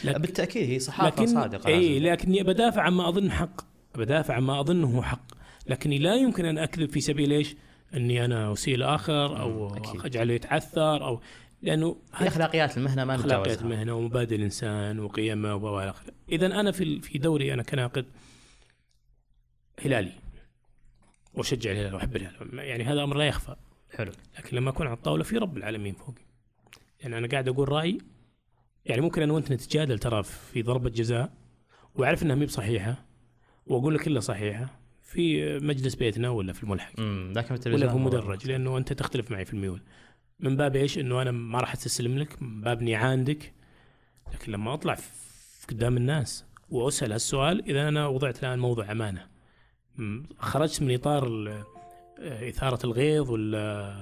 لك- بالتأكيد هي صحافة لكن صادقة اي. لكني بدافع عما أظن حق بدافع عما أظنه حق لكني لا يمكن أن أكذب في سبيل إيش؟ أني أنا أسيء اخر أو أكيد. اجعله يتعثر أو لأنه هي اخلاقيات المهنة ما اخلاقيات المهنة ومبادئ الإنسان وقيمة والى اخره. اذا أنا في في دوري أنا كناقد هلالي وأشجع الهلال وأحب الهلال يعني هذا أمر لا يخفى حلو لكن لما أكون على الطاولة في رب العالمين فوقي يعني أنا قاعد أقول رأيي يعني ممكن أنا وأنت نتجادل ترى في ضربة جزاء وأعرف إنها مي بصحيحة وأقول لك إلا صحيحة في مجلس بيتنا ولا في الملحق لكن في ولا في مدرج لأنه أنت تختلف معي في الميول. من باب إيش؟ إنه أنا ما راح أستسلم لك من باب اني عاندك لكن لما أطلع في قدام الناس وأسأل هالسؤال إذا أنا وضعت الآن موضوع أمانة خرجت من إطار آه، إثارة الغيظ ولا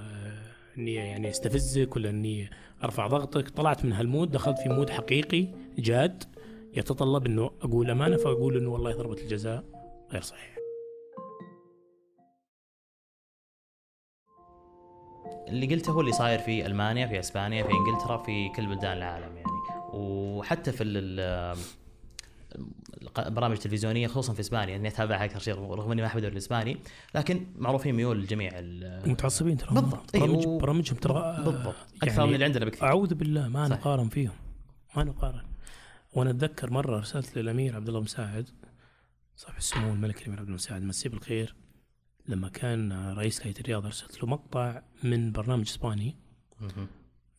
إني يعني أستفزك ولا إني أرفع ضغطك. طلعت من هال mood دخلت في mood حقيقي جاد يتطلب إنه أقول أمانة فأقول إنه والله ضربة الجزاء غير صحيحه اللي قلته هو اللي صاير في ألمانيا في إسبانيا في إنجلترا في كل بلدان العالم يعني. وحتى في البرامج التلفزيونيه خصوصا في إسبانيا إني أتابعها أكثر شيء رغم إني ما أحب الدوري الإسباني لكن معروفين ميول الجميع ال- متعصبين ترى بالضبط. برامج أيوه. برامجهم ترى بالضبط أكثر من اللي عندنا بكثير أعوذ بالله ما. نقارن فيهم ما نقارن وأنا أتذكر مرة ارسلت للأمير عبد الله مساعد صاحب السمو الملك الأمير عبد الله مساعد مسيه بالخير لما كان رئيس هيئة الرياضة ارسلت له مقطع من برنامج إسباني.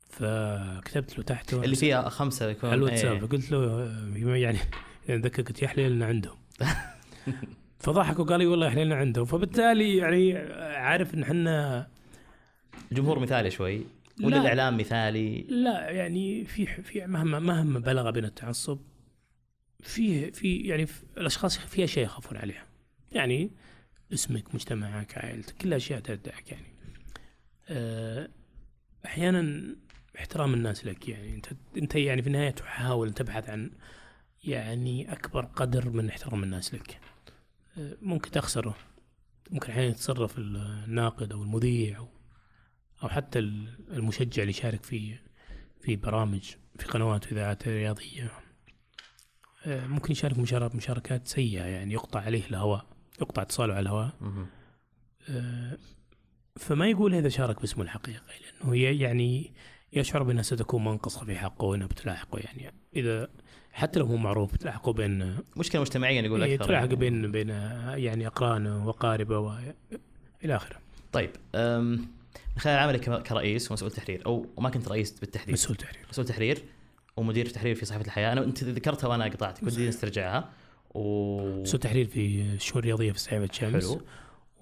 فكتبت له تحته اللي فيها خمسة يكون على الواتساب إيه. فقلت له يعني يعني ذكرت يا حليلنا عندهم. فضحك وقال لي والله حليلنا عندهم. فبالتالي يعني عارف إن إحنا جمهور مثالي شوي ولا لا. الاعلام مثالي. لا يعني في في مهما مهما بلغ بين التعصب في في يعني في الأشخاص في اشياء يخافون عليها. يعني اسمك مجتمعك عائلتك كلها أشياء تدعك يعني. آه، أحيانا احترام الناس لك يعني. أنت أنت يعني في النهاية تحاول تبحث عن يعني أكبر قدر من احترام الناس لك. آه، ممكن تخسره. ممكن أحيانا يتصرف الناقد أو المذيع أو حتى المشجع اللي يشارك في في برامج في قنوات واذاعات رياضية. آه، ممكن يشارك مشارك مشاركات سيئة يعني يقطع عليه الهواء يقطع اتصاله على الهواء. آه، فما يقول إذا شارك باسمه الحقيقي لأنه يعني يشعر بأنها ستكون منقصة في حقه وإنها بتلاحقه. يعني إذا حتى لو هو معروف بتلاحقه بين مشكلة مجتمعيا يقول إيه، أكثر. تلاحق يعني. بين بين يعني اقرانه وقاربة و إلى آخره. طيب من خلال عملك كرئيس ومسؤول تحرير أو ما كنت رئيس بالتحديد مسؤول تحرير. مسؤول تحرير ومدير تحرير في صحيفه الحياة. أنا أنت ذكرتها وأنا قطعتك ودي نسترجعها. و مسؤول تحرير في الشؤون الرياضيه في صحيفة شمس. حلو.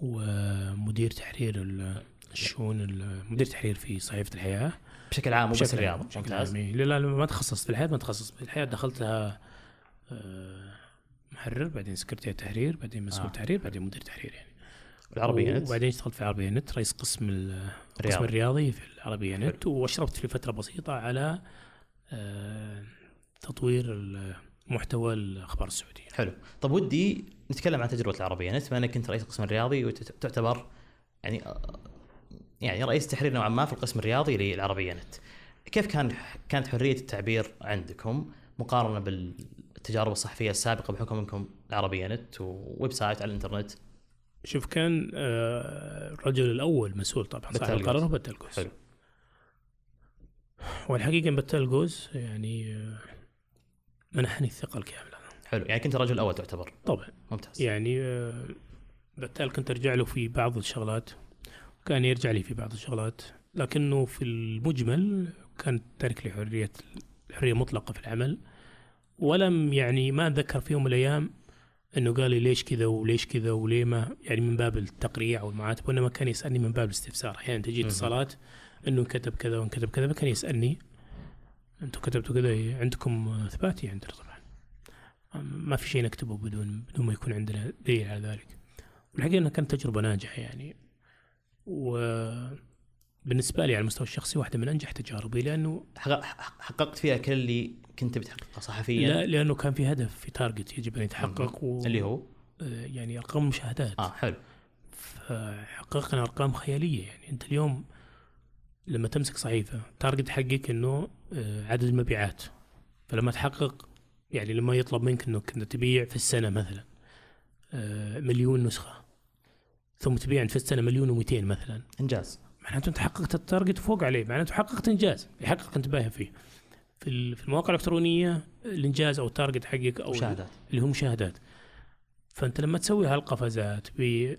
ومدير تحرير ال- الشؤون ال- مدير تحرير في صحيفة الحياة. بشكل عام مو بس الرياضه بشكل ممتاز عام. إيه. لا لا ما تخصصت في الحياة ما تخصصت في الحياة. دخلتها آه، محرر بعدين سكرتير تحرير بعدين مسؤول آه. تحرير بعدين مدير تحرير يعني. العربيه نت وبعدين اشتغلت في العربيه نت رئيس قسم ال- القسم الرياض. الرياضي في العربيه نت واشرفت في فترة بسيطة على آه، تطوير محتوى الأخبار السعودية. حلو. طب ودي نتكلم عن تجربة العربيه نت بما إنك كنت رئيس القسم الرياضي وتعتبر يعني يعني رئيس تحرير نوعا ما في القسم الرياضي للعربية نت. كيف كان كانت حرية التعبير عندكم مقارنة بالتجارب الصحفية السابقة بحكم إنكم العربية نت و website على الإنترنت؟ شوف كان آه، الرجل الأول مسؤول طبعا صاحب. القرار هو بتال القوس. حلو. والحقيقة بتلقوس يعني آه، منحني الثقة الكاملة. حلو. يعني كنت الرجل الأول تعتبر. طبعا. ممتاز. يعني آه، بالتالي كنت أرجع له في بعض الشغلات. كان يرجع لي في بعض الشغلات لكنه في المجمل كان تارك لي حرية حرية مطلقة في العمل ولم يعني ما أتذكر في يوم من الأيام إنه قال لي ليش كذا وليش كذا وليه ما يعني من باب التقريع أو المعاتب وإنما كان يسألني من باب الاستفسار. أحيانا يعني تجي. اتصالات إنه كتب كذا وكتب كذا فكان يسألني أنتم كتبتوا كذا إيه، عندكم إثبات؟ إيه، عندنا طبعا. ما في شيء نكتبه بدون بدون ما يكون عندنا دليل على ذلك. والحقيقة إنها كانت تجربة ناجحة يعني. وبالنسبة لي على المستوى الشخصي واحدة من أنجح تجاربي لأنه حقق- حققت فيها كل اللي كنت بتحققه صحفيا؟ لا لأنه كان في هدف في تارجت يجب أن يتحقق و... اللي هو؟ آه، يعني أرقام مشاهدات. آه حلو. فحققنا أرقام خيالية يعني أنت اليوم لما تمسك صحيفة target حقك إنه آه، عدد المبيعات. فلما تحقق يعني لما يطلب منك انت تبيع في السنة مثلا آه، مليون نسخة. ثم تبيع في السنة مليون و200 مثلا. إنجاز. معناته أنت حققت ال target فوق عليه معناته حققت إنجاز يحقق انتباه فيه. في ال- في المواقع الإلكترونية الإنجاز أو ال target حقك أو مشاهدات. اللي هو مشاهدات. فأنت لما تسوي هالقفزات ب-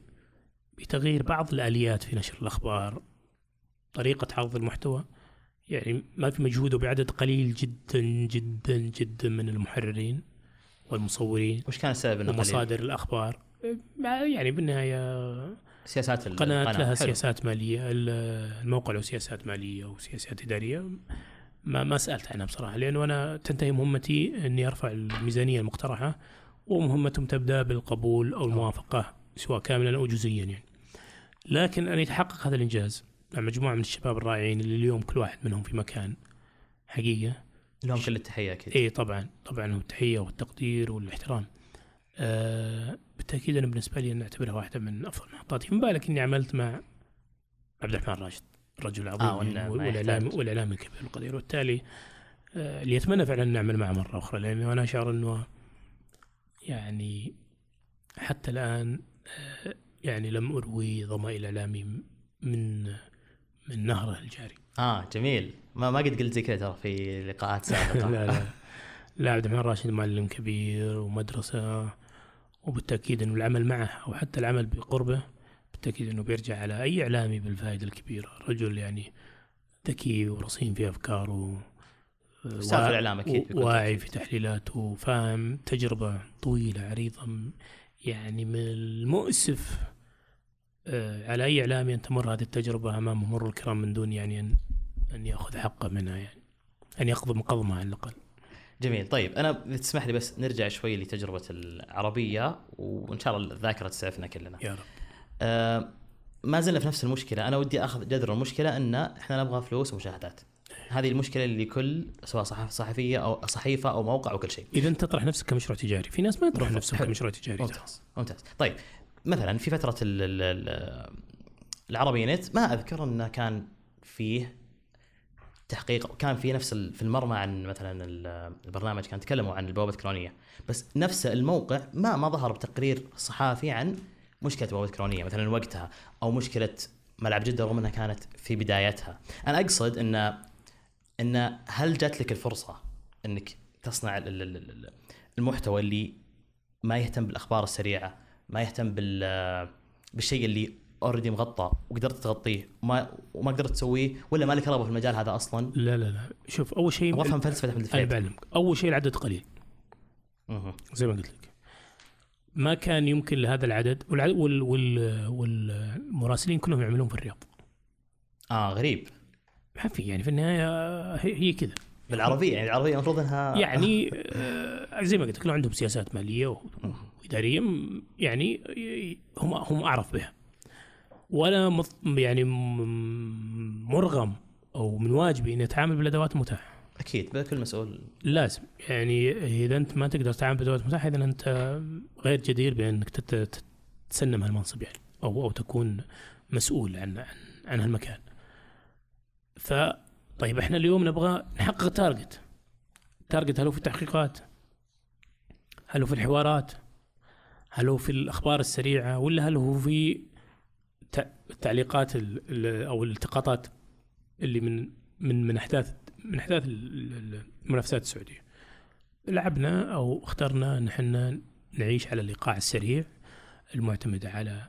بتغيير بعض الآليات في نشر الأخبار طريقة عرض المحتوى يعني ما في مجهود وبعدد قليل جدا جدا جدا من المحررين والمصورين وش كان السبب انه قليل؟ ومصادر الأخبار. يعني بالنهاية سياسات قناة لها حلو. سياسات مالية ال- الموقع له سياسات مالية وسياسات إدارية. ما ما سألت عنها بصراحة لأنه أنا تنتهي مهمتي أني أرفع الميزانية المقترحة ومهمتهم تبدأ بالقبول أو الموافقة سواء كاملا أو جزئيا يعني. لكن أن يتحقق هذا الإنجاز مع مجموعة من الشباب الرائعين اللي اليوم كل واحد منهم في مكان. حقيقة. لهم كل التحية أكيد. اي طبعا. طبعا والتحيه والتقدير والاحترام. آه بالتأكيد أنا بالنسبة لي أنا أعتبرها واحدة من أفضل محطاتي. من بالك إني عملت مع عبد الرحمن راشد الرجل العظيم آه، والإعلام. والإعلام الكبير القدير وبالتالي آه اللي يتمنى فعلا أن نعمل معه مرة أخرى لأنه أنا أشعر أنه يعني حتى الآن آه يعني لم أروي ظمأ الاعلامي من من نهره الجاري. آه جميل. ما ما قد قلت زي كذا ترى في لقاءات سابقة. لا لا. لا عبد الرحمن راشد معلم كبير ومدرسة وبالتأكيد أنه العمل معه أو حتى العمل بقربه بالتأكيد أنه بيرجع على أي إعلامي بالفائدة الكبيرة رجل يعني ذكي ورصين في أفكاره أستاذ في الإعلام أكيد بكل واعي. في تحليلاته فاهم تجربة طويلة عريضة م- يعني من المؤسف آه، على أي إعلامي أن تمر هذه التجربة أمام مر الكرام من دون يعني أن أن يأخذ حقه منها يعني أن يقضم قضمه على الأقل جميل. طيب أنا تسمح لي بس نرجع شوي لتجربة العربية وإن شاء الله الذاكرة تسعفنا كلنا. يا رب. آه ما زلنا في نفس المشكلة. أنا ودي أخذ جذر المشكلة إن إحنا نبغى فلوس ومشاهدات. هذه المشكلة اللي كل سواء صحف صحفية أو صحيفة أو موقع أو كل شيء. إذا أنت تطرح نفسك كمشروع تجاري. في ناس ما يطرح. نفسهم. كمشروع تجاري. ممتاز. ممتاز. طيب مثلا في فترة ال ال ال العربي نت ما أذكر إنه كان فيه تحقيق كان في نفس في المرمى عن مثلا ال- البرنامج كان تكلموا عن البوابة الالكترونيه بس نفس الموقع ما ما ظهر بتقرير صحافي عن مشكلة البوابة الالكترونيه مثلا وقتها أو مشكلة ملعب جدة رغم إنها كانت في بدايتها. أنا أقصد ان إن هل جات لك الفرصة إنك تصنع ال- ال- ال- المحتوى اللي ما يهتم بالأخبار السريعة ما يهتم بال بالشيء اللي اوريدي مغطى وقدرت تغطيه وما وما قدرت تسويه ولا ما لك رغبه في المجال هذا أصلا؟ لا لا لا. شوف أول شيء أبغى أفهم فلسفة أحمد أنا الفريد بعلمك. أول شيء العدد قليل. مهم. زي ما قلت لك. ما كان يمكن لهذا العدد والعدد وال وال والمراسلين كلهم يعملون في الرياض. آه غريب. ما في يعني في النهاية هي, هي كذا. بالعربية يعني العربية المفروض انها يعني آه، زي ما قلت لك لو عندهم سياسات مالية وإدارية يعني هم هم أعرف بها. ولا مط- يعني مرغم أو من واجبي إني أتعامل بالأدوات المتاحه أكيد كل مسؤول لازم يعني إذا أنت ما تقدر تتعامل بالأدوات المتاحه إذا أنت غير جدير بأنك تت- تسلم هالمنصب يعني أو أو تكون مسؤول عن عن, عن هالمكان. ف طيب إحنا اليوم نبغى نحقق target. target هل هو في التحقيقات؟ هل هو في الحوارات؟ هل هو في الأخبار السريعة ولا هل هو في التعليقات ال- ال- أو الالتقاطات اللي من من من احداث من احداث ال- ال- المنافسات السعودية. لعبنا أو اخترنا ان إحنا نعيش على الايقاع السريع المعتمدة على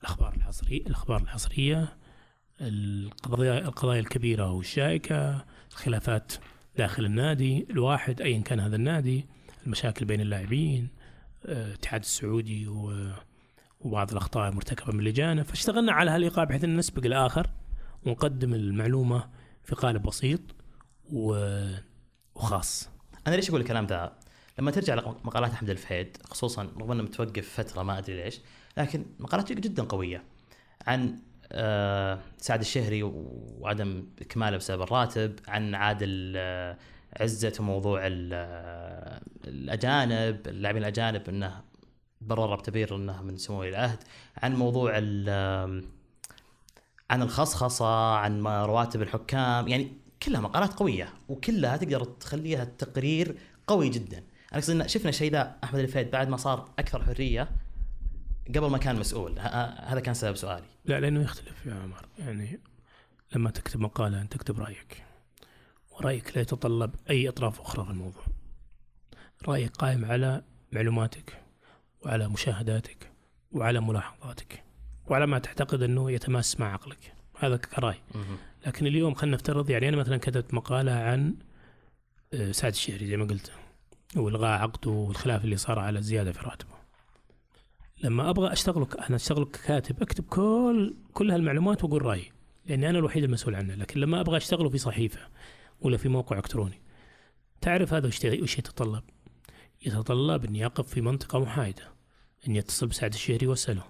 الأخبار العصرية الأخبار العصرية القضايا القضايا الكبيرة والشائكة الخلافات داخل النادي الواحد أيا كان هذا النادي المشاكل بين اللاعبين آه، الاتحاد السعودي و- وبعض الأخطاء المرتكبة من اللجان فاشتغلنا على هالإيقاع بحيث أن نسبق الآخر ونقدم المعلومة في قالب بسيط و- وخاص أنا ليش أقول الكلام ذا؟ لما ترجع لمقالات أحمد الفهيد خصوصا رغم أنه متوقف فترة ما أدري ليش لكن مقالات جدا قوية عن آه، سعد الشهري وعدم إكماله بسبب الراتب عن عادل آه، عزت وموضوع آه، الأجانب اللاعبين الأجانب إنه برر بتبرير انه من سمو ولي العهد عن موضوع ال- عن الخصخصة عن رواتب الحكام يعني كلها مقالات قوية وكلها تقدر تخليها تقرير قوي جدا. أنا أقصد إن شفنا الشيء ذا أحمد الفهيد بعد ما صار أكثر حرية قبل ما كان مسؤول. هذا كان سبب سؤالي. لا لأنه يختلف يا عمر. يعني لما تكتب مقالة أنت تكتب رأيك ورأيك لا يتطلب أي أطراف أخرى في الموضوع. رأيك قائم على معلوماتك. وعلى مشاهداتك وعلى ملاحظاتك وعلى ما تعتقد أنه يتماس مع عقلك. هذا كرأي. لكن اليوم خلينا نفترض يعني أنا مثلا كتبت مقالة عن آه، سعد الشهري زي ما قلت والغاء عقده والخلاف اللي صار على الزيادة في راتبه. لما أبغى اشتغل أنا اشتغل ككاتب أكتب كل كل هالمعلومات وأقول رأيي لأني أنا الوحيد المسؤول عنه. لكن لما أبغى أشتغله في صحيفة ولا في موقع إلكتروني تعرف هذا وش يتطلب؟ يتطلب اني اقف في منطقة محايدة اني اتصل بسعد الشهري واساله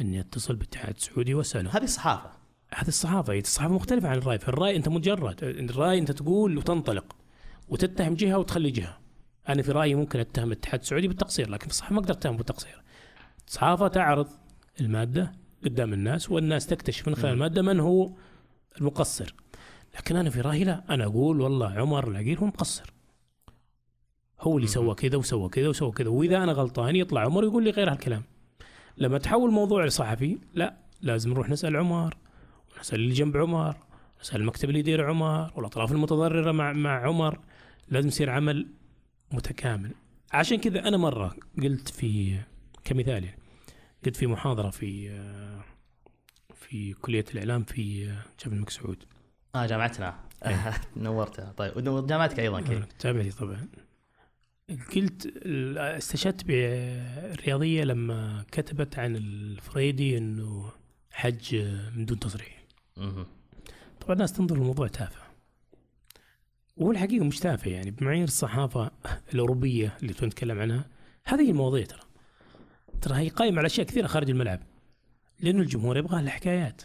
اني اتصل بالاتحاد السعودي واساله هذه الصحافة. هذه الصحافة هي الصحافه مختلفة عن الرأي. فالرأي أنت مجرد الرأي أنت تقول وتنطلق وتتهم جهة وتخلي جهة. أنا في رأيي ممكن أتهم الاتحاد السعودي بالتقصير لكن في الصحافة ما أقدر أتهم بالتقصير. الصحافة تعرض المادة قدام الناس والناس تكتشف من خلال مم. المادة من هو المقصر. لكن أنا في رأيي لا. أنا أقول والله عمر العقيل هو مقصر. هو اللي. سوى كذا وسوى كذا وسوى كذا. وإذا أنا غلطان يطلع عمر يقول لي غير هالكلام. لما تحول موضوع لصحفي لا لازم نروح نسأل عمر ونسأل اللي جنب عمر نسأل المكتب اللي يدير عمر والأطراف المتضررة مع مع عمر. لازم يصير عمل متكامل. عشان كذا أنا مرة قلت في كمثال يعني قلت في محاضرة في آه، في كلية الإعلام في آه، جامعة الملك سعود. آه جامعتنا. إيه. نورتها طيب وجامعتك أيضا كذا جامعتي طبعا. قلت استشهدت بالرياضيه لما كتبت عن الفريدي إنه حج من دون تصريح. طبعا الناس تنظر للموضوع تافه. وهو الحقيقة مش تافه يعني بمعايير الصحافة الأوروبية اللي نتكلم عنها هذه المواضيع ترى. ترى هي قائمة على أشياء كثيرة خارج الملعب لأنه الجمهور يبغى له حكايات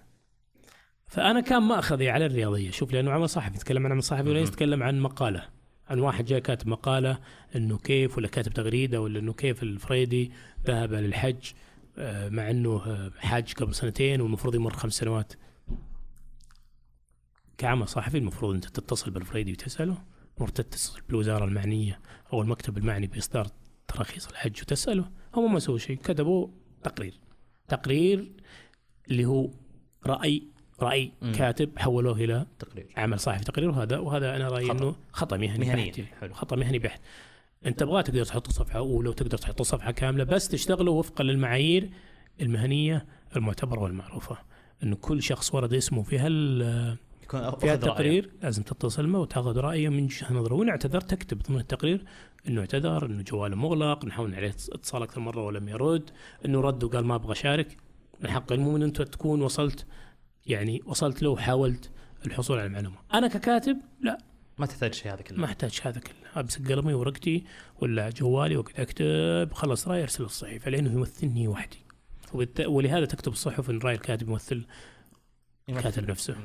فأنا كان مأخذي على الرياضية شوف لأنه عمل صحفي يتكلم عن عمل صحفي وليس. يتكلم عن مقالة. عن واحد جاء كاتب مقالة إنه كيف ولا كاتب تغريدة ولا إنه كيف الفريدي ذهب للحج آه، مع إنه آه، حاج قبل سنتين والمفروض يمر خمس سنوات. كعمل صحفي المفروض أنت تتصل بالفريدي وتسأله المفروض تتصل بالوزارة المعنية أو المكتب المعني بإصدار تراخيص الحج وتسأله هم ما سووا شيء كتبوا تقرير. تقرير اللي هو رأي رأي مم. كاتب حولوه إلى تقرير عمل صحفي تقرير وهذا وهذا أنا رأيي. إنه خطأ مهني مهني. بحت. حلو. خطأ مهني بحت أنت تبغى تقدر تحط صفحة اولى وتقدر تحط صفحة كاملة بس تشتغله وفقا للمعايير المهنية المعتبرة والمعروفة انه كل شخص ورد اسمه في هال في رأيه. التقرير لازم تتصل معه وتأخذ رأيه من جهه نظره وان اعتذر تكتب ضمن التقرير إنه اعتذر إنه جواله مغلق نحاول عليه اتصال أكثر مرة ولم يرد إنه رد وقال ما أبغى أشارك من حق المهم إن أنت تكون وصلت يعني وصلت له وحاولت الحصول على المعلومة. أنا ككاتب لا. ما تحتاج شيء هذا كله. ما أحتاج هذا كله. أمسك قلمي ورقتي ولا جوالي واقعد أكتب خلص رأي أرسل الصحيفة لأنه يمثلني وحدي. وبالت- ولهذا تكتب الصحف إن رأي الكاتب يمثل الكاتب نفسه.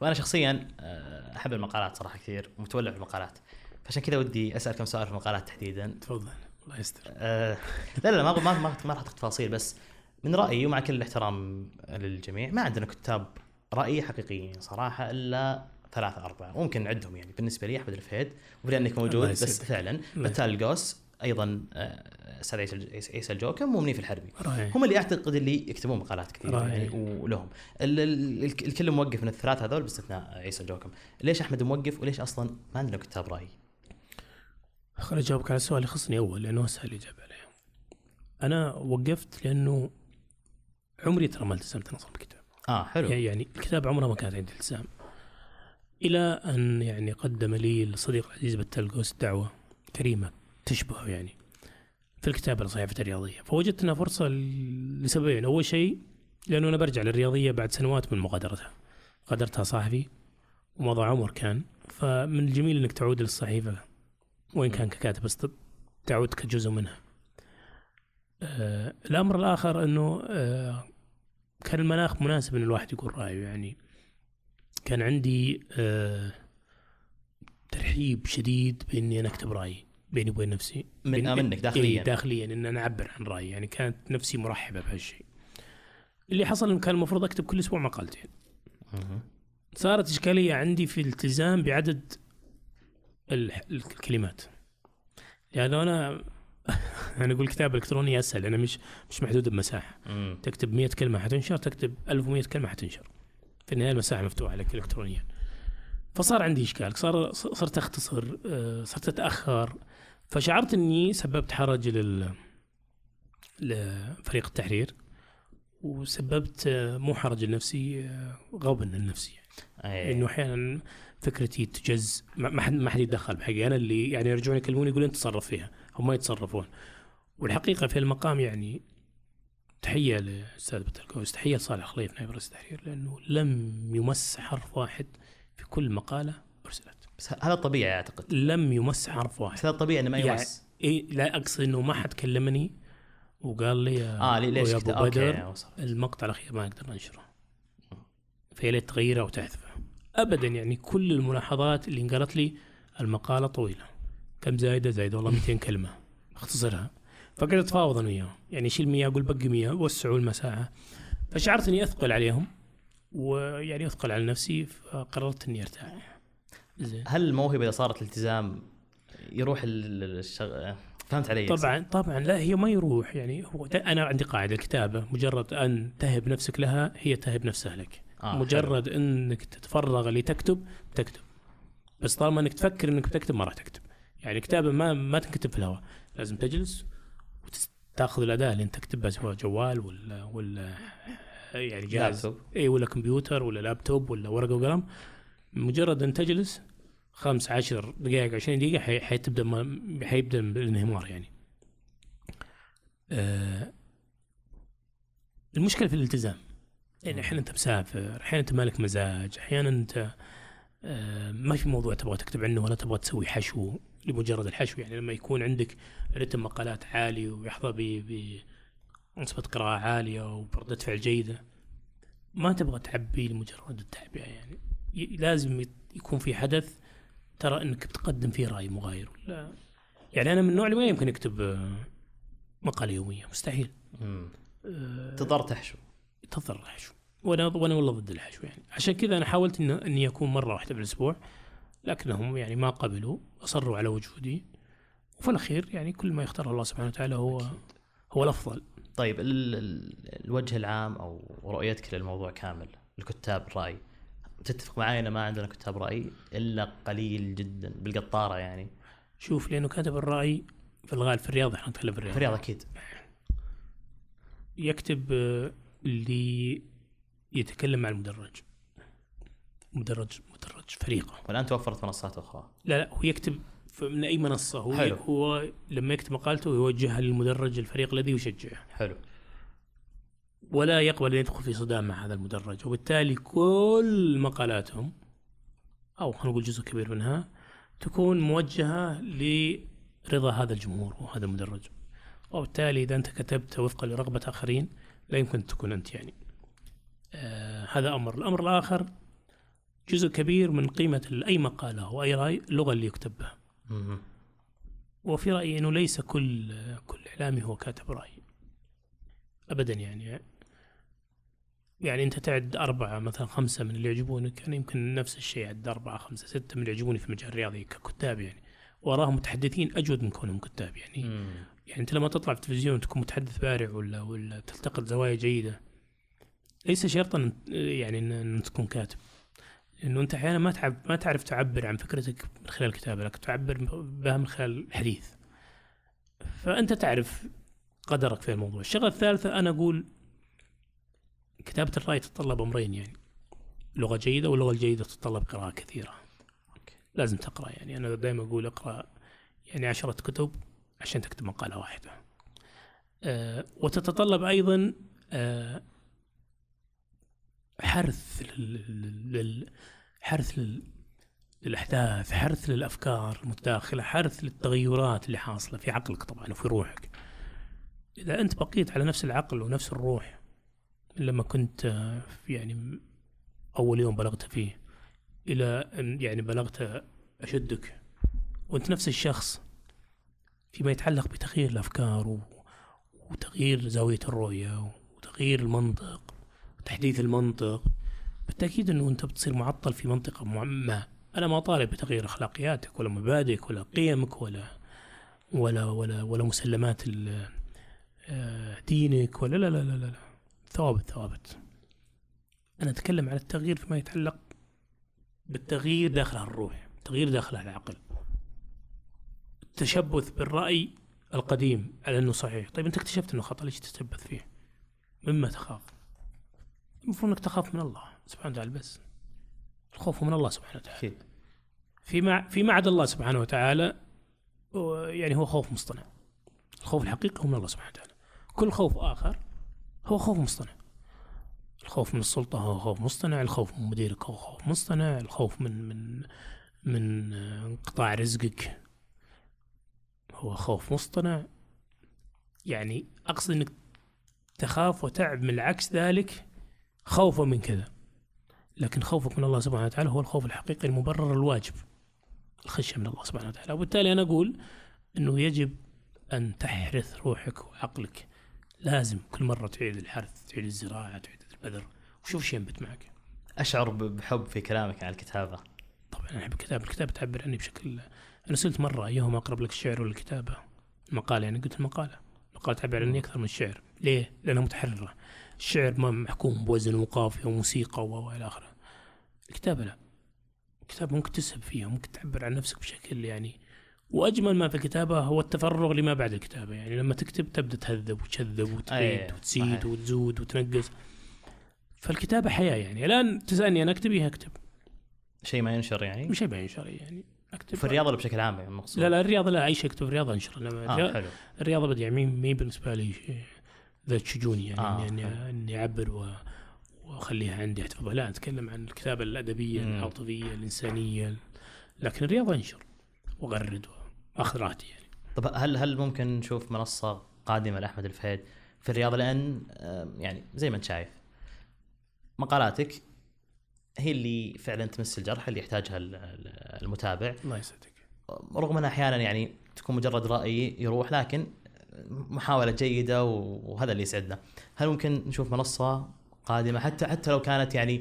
وأنا شخصيا آه، أحب المقالات صراحة كثير ومتولع في المقالات. فعشان كذا ودي أسأل كم سؤال في المقالات تحديدا. تفضل. الله يستر. آه، لا لا ما ما ما, راح تفاصيل بس من رأيي ومع كل الاحترام للجميع ما عندنا كتاب رأي حقيقيين صراحة إلا ثلاثة أربعة. ممكن نعدهم يعني. بالنسبة لي أحمد الفهيد ولأنك موجود بس. فعلا. بتال القوس أيضا آه، أستاذ عيسى الج- عيسى الجوكم ومنيف الحربي. رائع. هم اللي أعتقد اللي يكتبون مقالات كثير رائع. يعني ولهم. ال- ال- ال- الكل موقف من الثلاث هذول باستثناء عيسى الجوكم ليش أحمد موقف وليش أصلا ما عندنا كتاب رأي؟ خليني أجاوبك على السؤال اللي يخصني أول لأنه اسهل الاجابه عليه. أنا وقفت لأنه عمري ترى ما التزمت نظام الكتاب. آه حلو. يعني الكتاب عمره ما كانت عندي التزام. إلى أن يعني قدم لي الصديق العزيز بتلقوس دعوة كريمة تشبهه يعني في الكتابة لصحيفه الرياضية. فوجدت إنها فرصة لسببين. أول شيء لأنه أنا برجع للرياضية بعد سنوات من مغادرتها. غادرتها صحفي ومضى عمر كان. فمن الجميل إنك تعود للصحيفة وين كان ككاتب بس تعود كجزء منها. آه الأمر الآخر إنه آه كان المناخ مناسب إن الواحد يقول رأيه يعني كان عندي آه ترحيب شديد بإني أنا أكتب رأيي بيني وبين نفسي. من آه منك داخليا. إيه داخليا إن أنا أعبر عن رأيي يعني كانت نفسي مرحبة بهالشيء. اللي حصل إنه كان المفروض أكتب كل أسبوع مقالتين. صارت إشكالية عندي في الالتزام بعدد الكلمات. يعني أنا أنا أقول كتابه الكترونيه أسهل أنا مش مش محدود بمساحة. مم. تكتب 100 كلمة حتنشر تكتب 1100 كلمة حتنشر. في النهاية المساحة مفتوحة لك الكترونيا. فصار عندي إشكال صار صرت أختصر آه، صرت أتأخر. فشعرت إني سببت حرج لل لفريق التحرير وسببت آه، مو حرج لنفسي آه، غبن لنفسي. أي. إنه أحيانا فكرتي تجز ما حد ما حد يتدخل بحقي أنا اللي يعني يرجعون يكلموني يقولون تصرف فيها. هم ما يتصرفون. والحقيقة في المقام يعني تحية لأستاذ بتلقوس تحية لصالح خليف نائب رئيس التحرير لأنه لم يمس حرف واحد في كل مقالة أرسلت. بس هذا طبيعي أعتقد. لم يمس حرف واحد. بس هذا طبيعي إنه ما يعني يمس. إيه لا أقصد إنه ما حد كلمني وقال لي يا آه لي- ليش يا ابو بدر وصل. المقطع الأخير ما نقدر ننشره فيا ليت تغيره أو تحذفه ابدا يعني كل الملاحظات اللي انقالت لي المقالة طويلة. كم زايدة؟ زايدة والله 200 كلمة. اختصرها. فقعدت اتفاوض أنا وياهم يعني شيل 100 أقول بقي 100 وسعوا المساحة. فشعرت إني أثقل عليهم ويعني أثقل على نفسي فقررت إني أرتاح. زين. هل الموهبة إذا صارت التزام يروح ال- ال- الشغ... فهمت علي؟ طبعا طبعا. لا هي ما يروح. يعني هو أنا عندي قاعدة الكتابة. مجرد أن تهب نفسك لها هي تهب نفسها لك. آه مجرد إنك تتفرغ لتكتب تكتب. بس طالما إنك تفكر إنك بتكتب ما راح تكتب. يعني الكتابه ما ما تنكتب في الهواء. لازم تجلس وتاخذ الأداة اللي أنت تكتبها سواء جوال ولا ولا يعني جهاز. اي ولا كمبيوتر ولا لابتوب ولا ورقة وقلم. مجرد أن تجلس خمس عشر دقائق عشرين دقيقة حي- حتبدا حيبدأ الانهمار يعني. آه المشكلة في الالتزام. يعني أحيانا أنت مسافر، أحيانا أنت مالك مزاج، أحيانا أنت آه ما في موضوع تبغى تكتب عنه ولا تبغى تسوي حشو. لمجرد الحشو يعني لما يكون عندك رتم مقالات عالي ويحظى ب بنسبة قراءة عالية وبردة فعل جيدة ما تبغى تعبي لمجرد التعبئة يعني لازم يكون في حدث ترى إنك بتقدم فيه رأي مغاير ولا؟ يعني أنا من النوع اللي ما يمكن يكتب آه، مقالة يومية مستحيل. آه، تضطر تحشو. تضطر الحشو وأنا وأنا والله ضد الحشو يعني. عشان كذا أنا حاولت إن إني أكون مرة واحدة في الأسبوع لكنهم يعني ما قبلوا أصروا على وجودي. وفي الأخير يعني كل ما يختاره الله سبحانه وتعالى هو هو الأفضل. طيب ال... ال... الوجه العام أو رؤيتك للموضوع كامل الكتاب الراي تتفق معي إن ما عندنا كتاب رأي إلا قليل جدا بالقطارة يعني. شوف لأنه كاتب الرأي في الغالب في الرياض إحنا نتكلم في الرياض. في الرياض أكيد. يكتب آه، اللي يتكلم مع المدرج. مدرج مدرج فريقه. والان توفرت منصات أخرى؟ لا لا هو يكتب من أي منصة. هو حلو. هو لما يكتب مقالته يوجهها للمدرج الفريق الذي يشجعه. حلو. ولا يقبل أن يدخل في صدام مع هذا المدرج. وبالتالي كل مقالاتهم أو خلينا نقول جزء كبير منها تكون موجهة لرضا هذا الجمهور وهذا المدرج. وبالتالي إذا أنت كتبت وفقا لرغبة آخرين لا يمكن تكون أنت يعني. آه هذا أمر. الأمر الآخر جزء كبير من قيمة أي مقالة أو أي رأي اللغة اللي يكتب بها. وفي رأيي أنه ليس كل كل إعلامي هو كاتب رأي. أبدا يعني. يعني أنت تعد أربعة مثلا خمسة من اللي يعجبونك أنا يمكن نفس الشيء أعد أربعة خمسة ستة من اللي يعجبوني في المجال الرياضي ككتاب يعني. وراهم متحدثين أجود من كونهم كتاب يعني. مم. يعني أنت لما تطلع في التلفزيون تكون متحدث بارع ولا ولا تلتقط زوايا جيدة ليس شرطا يعني أن تكون كاتب. لأنه أنت أحيانا ما تعب ما تعرف تعبر عن فكرتك من خلال الكتابة لكن تعبر بها من خلال الحديث. فأنت تعرف قدرك في الموضوع. الشغلة الثالثة أنا أقول كتابة الرأي تتطلب أمرين يعني. لغة جيدة واللغة الجيدة تتطلب قراءة كثيرة. لازم تقرأ يعني. أنا دائما أقول اقرأ يعني عشرة كتب عشان تكتب مقالة واحدة. أه وتتطلب أيضا أه حرث لل- لل- حرث لل- للأحداث حرث للأفكار المتداخله حرث للتغيرات اللي حاصلة في عقلك طبعا وفي روحك. إذا أنت بقيت على نفس العقل ونفس الروح لما كنت آه، في يعني أول يوم بلغت فيه إلى أن يعني بلغت أشدك وأنت نفس الشخص فيما يتعلق بتغيير الأفكار وتغيير زاوية الرؤية وتغيير المنطق وتحديث المنطق. بالتأكيد أنه أنت بتصير معطل في منطقة مع- ما أنا ما طالب بتغيير أخلاقياتك ولا مبادئك ولا قيمك ولا ولا ولا ولا مسلمات آه، دينك ولا لا لا لا لا. ثوابت ثوابت. أنا أتكلم عن التغيير فيما يتعلق بالتغيير داخل الروح تغيير داخل العقل. التشبث بالرأي القديم على أنه صحيح. طيب أنت اكتشفت أنه خطأ ليش تتشبث فيه؟ مما تخاف. المفروض أنك تخاف من الله. سبحانه وتعالى بس الخوف من الله سبحانه وتعالى. أكيد. فيما فيما عدا الله سبحانه وتعالى يعني هو خوف مصطنع. الخوف الحقيقي هو من الله سبحانه وتعالى. كل خوف آخر هو خوف مصطنع. الخوف من السلطة هو خوف مصطنع الخوف من مديرك هو خوف مصطنع الخوف من من من انقطاع رزقك هو خوف مصطنع. يعني أقصد أنك تخاف وتعب من العكس ذلك خوفا من كذا. لكن خوفك من الله سبحانه وتعالى هو الخوف الحقيقي المبرر الواجب الخشية من الله سبحانه وتعالى. وبالتالي أنا أقول أنه يجب أن تحرث روحك وعقلك. لازم كل مرة تعيد الحرث تعيد الزراعة تعيد البذر. وشوف شيء ينبت معك. أشعر ب- بحب في كلامك عن الكتابة. طبعا أنا أحب الكتاب الكتاب تعبر عني بشكل أنا سألت مرة أيهما أقرب لك الشعر ولا الكتابة المقالة يعني قلت المقالة. المقالة تعبر عني أكثر من الشعر ليه؟ لأنها متحررة. الشعر ما محكوم بوزن وقافية وموسيقى وإلى آخره. الكتابة لا. الكتابة ممكن تسهب فيها ممكن تعبر عن نفسك بشكل يعني وأجمل ما في الكتابة هو التفرغ لما بعد الكتابة. يعني لما تكتب تبدأ تهذب وتشذب وتعيد أي، وتزيد صحيح. وتزود وتنقص فالكتابة حياة يعني. الآن تسألني أنا أكتب إيه؟ أكتب. شيء ما ينشر يعني؟ شيء شرعي يعني. أكتب في الرياضة ولا بشكل عام يعني المقصود لا لا الرياضة لا أي شيء أكتب الرياضة أنشر أنا آه الرياضة, حلو. الرياضة بدي يعني مي بالنسبة لي ذات شجوني يعني آه، آه إني, حلو. إني أعبر و وأخليها عندي احتفظها لا أتكلم عن الكتابة الأدبية مم. العاطفية الإنسانية. لكن الرياضة إنشر وأغرد وأخذ راحتي يعني. طب هل هل ممكن نشوف منصة قادمة لأحمد الفهيد في الرياضة؟ لأن آه، يعني زي ما أنت شايف مقالاتك هي اللي فعلا تمس الجرح اللي يحتاجها ال- ال- المتابع الله يسعدك رغم انها أحيانا يعني تكون مجرد رأي يروح لكن محاولة جيدة وهذا اللي يسعدنا. هل ممكن نشوف منصة قادمة حتى حتى لو كانت يعني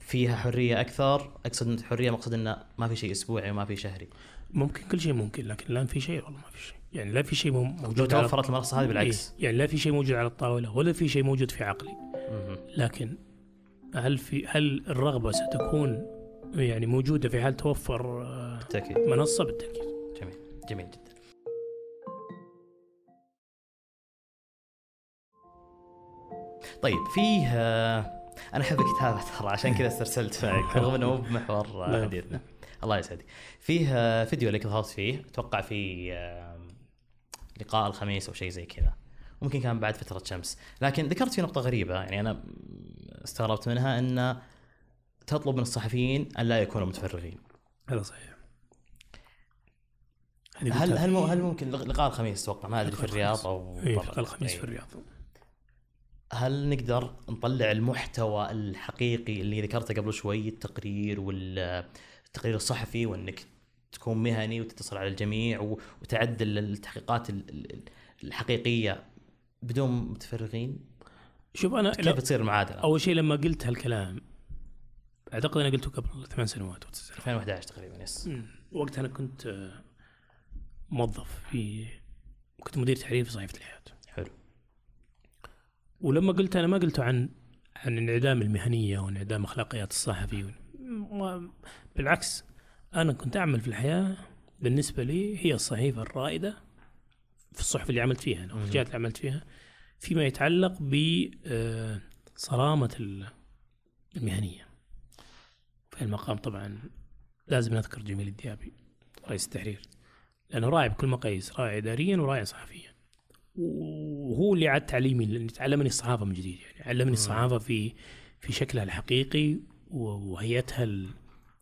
فيها حرية أكثر أقصد حرية مقصد انه ما في شيء أسبوعي وما في شهري. ممكن كل شيء ممكن لكن الان في شيء والله ما في شيء يعني لا في شيء مو- لو موجود على- توفرت المنصة هذه بالعكس. إيه، يعني لا في شيء موجود على الطاولة ولا في شيء موجود في عقلي. لكن هل في هل الرغبة ستكون يعني موجودة في حال توفر آه، بالتأكيد منصة بالتأكيد جميل جميل جدا. طيب فيه آه، أنا احب الكتابه ترى عشان كذا استرسلت معك رغم إنه مو بمحور آه،. حديثنا. الله يسعدك. فيه فيديو اللي ظهرت فيه أتوقع في لقاء الخميس أو شيء زي كذا. ممكن كان بعد فترة شمس، لكن ذكرت في نقطة غريبة يعني أنا استغربت منها أن تطلب من الصحفيين أن لا يكونوا متفرغين. هذا صحيح هذه هل هل هل ممكن لق- لقاء الخميس أتوقع ما أدري في الرياض. أو إيه. لقاء الخميس. في الرياض هل نقدر نطلع المحتوى الحقيقي اللي ذكرته قبل شوي التقرير والتقرير الصحفي وإنك تكون مهني وتتصل على الجميع وتعدل التحقيقات ال- ال- الحقيقية بدون متفرغين شوف أنا كيف تصير المعادلة؟ أول شيء لما قلت هالكلام أعتقد أنا قلته قبل ثمان سنوات أو تسع سنوات 2011 تقريبا يس. وقتها أنا كنت آه، موظف في كنت مدير تحرير في صحيفة الحياة حلو ولما قلت أنا ما قلت عن عن انعدام المهنية وانعدام أخلاقيات الصحفي بالعكس أنا كنت أعمل في الحياة بالنسبة لي هي الصحيفة الرائدة في الصحف اللي عملت فيها أنا مم. الجهات اللي عملت فيها فيما يتعلق بصرامة المهنية. في المقام طبعا لازم نذكر جميل الديابي رئيس التحرير لأنه راعي بكل مقاييس راعي إداريا وراعي صحفيا. وهو اللي عاد تعليمي لأن علمني الصحافة من جديد يعني علمني الصحافة في في شكلها الحقيقي وهيئتها ال-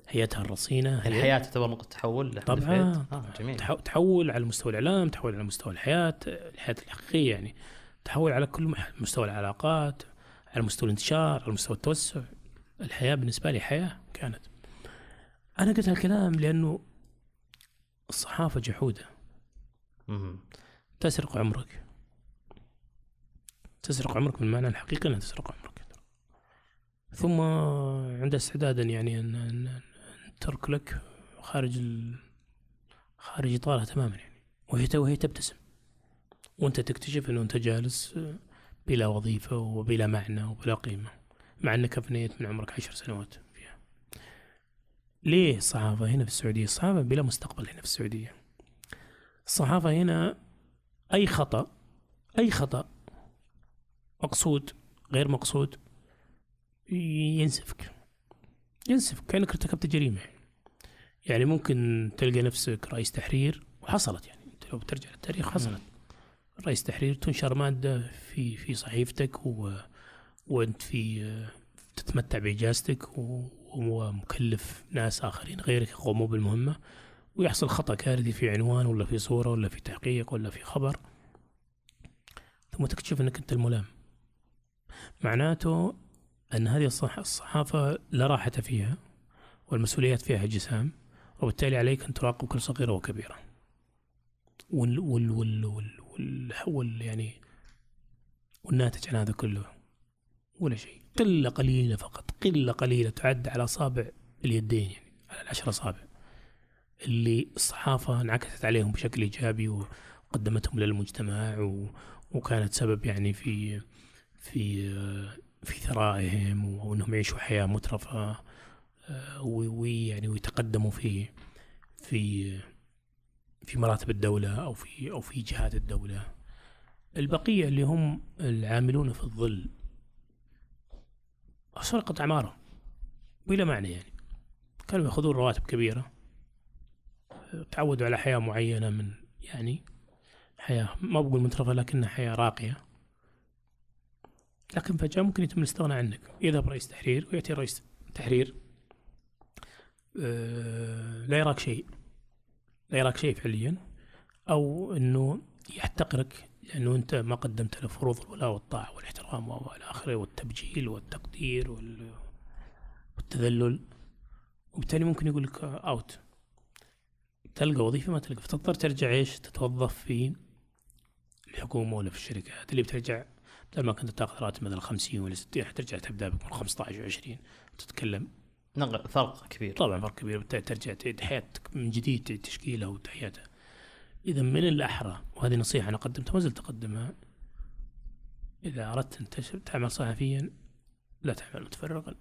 هيئتها الرصينة هيئة- الحياة تعتبر نقطه تحول طبعا. الفيد؟ آه جميل. تحو- تحول على مستوى الإعلام تحول على مستوى الحياة الحياة الحقيقية يعني. تحول على كل مستوى العلاقات على مستوى الانتشار على مستوى التوسع. الحياة بالنسبة لي حياة كانت. أنا قلت هالكلام لأنه الصحافة جحودة. مم. تسرق عمرك. تسرق عمرك بالمعنى الحقيقي إنها تسرق عمرك. ثم عند استعدادا يعني أن أن أن ترك لك خارج ال... خارج إطارها تماما يعني. وهي وهي تبتسم. وانت تكتشف انه انت جالس بلا وظيفة وبلا معنى وبلا قيمة مع انك افنيت من عمرك عشر سنوات فيها. ليه الصحافة هنا في السعودية؟ الصحافة بلا مستقبل هنا في السعودية. الصحافة هنا أي خطأ أي خطأ مقصود غير مقصود ينسفك ينسفك كأنك ارتكبت جريمة يعني ممكن تلقى نفسك رئيس تحرير وحصلت يعني أنت لو بترجع للتاريخ حصلت رئيس تحرير تنشر مادة في في صحيفتك و وأنت في تتمتع بإجازتك و- ومكلف ناس آخرين غيرك يقوموا بالمهمة ويحصل خطأ كارثي في عنوان ولا في صورة ولا في تحقيق ولا في خبر. ثم تكتشف إنك أنت الملام. معناته أن هذه الصح- الصحافة لا راحة فيها والمسؤوليات فيها جسام وبالتالي عليك أن تراقب كل صغيرة وكبيرة. وال وال وال وال, وال, يعني والناتج عن هذا كله ولا شيء. قلة قليلة فقط. قلة قليلة تعد على أصابع اليدين يعني على العشر أصابع. اللي الصحافة انعكست عليهم بشكل إيجابي وقدمتهم للمجتمع و وكانت سبب يعني في في في ثرائهم وإنهم يعيشوا حياة مترفة آه، ويعني ويتقدموا في في في مراتب الدولة أو في أو في جهات الدولة. البقية اللي هم العاملون في الظل. سرقت اعمارهم بلا معنى يعني. كانوا يأخذون رواتب كبيرة. آه، تعودوا على حياة معينة من يعني حياة. ما بقول مترفه لكنها حياة راقية. لكن فجأة ممكن يتم الاستغناء عنك. يذهب رئيس تحرير ويأتي رئيس تحرير. آه، لا يراك شيء. لا يراك شيء فعليا. أو إنه يحتقرك لأنه أنت ما قدمت له فروض الولاء والطاعة والإحترام وإلى آخره والتبجيل والتقدير وال- والتذلل. وبالتالي ممكن يقول لك اوت تلقى وظيفة ما تلقى فتضطر ترجع إيش؟ تتوظف في الحكومة ولا في الشركات. اللي بترجع بدل ما كنت تاخذ راتب مثلا 50 ولا 60 حترجع تبدأ من 15 و20 تتكلم. فرق كبير. طبعا فرق كبير. بالتالي ترجع تعيد حياتك من جديد تعيد تشكيلها وتحياتها اذا من الأحرى وهذه نصيحة أنا قدمتها ما زلت أقدمها. إذا أردت أن تش- تعمل صحفيا لا تعمل متفرغا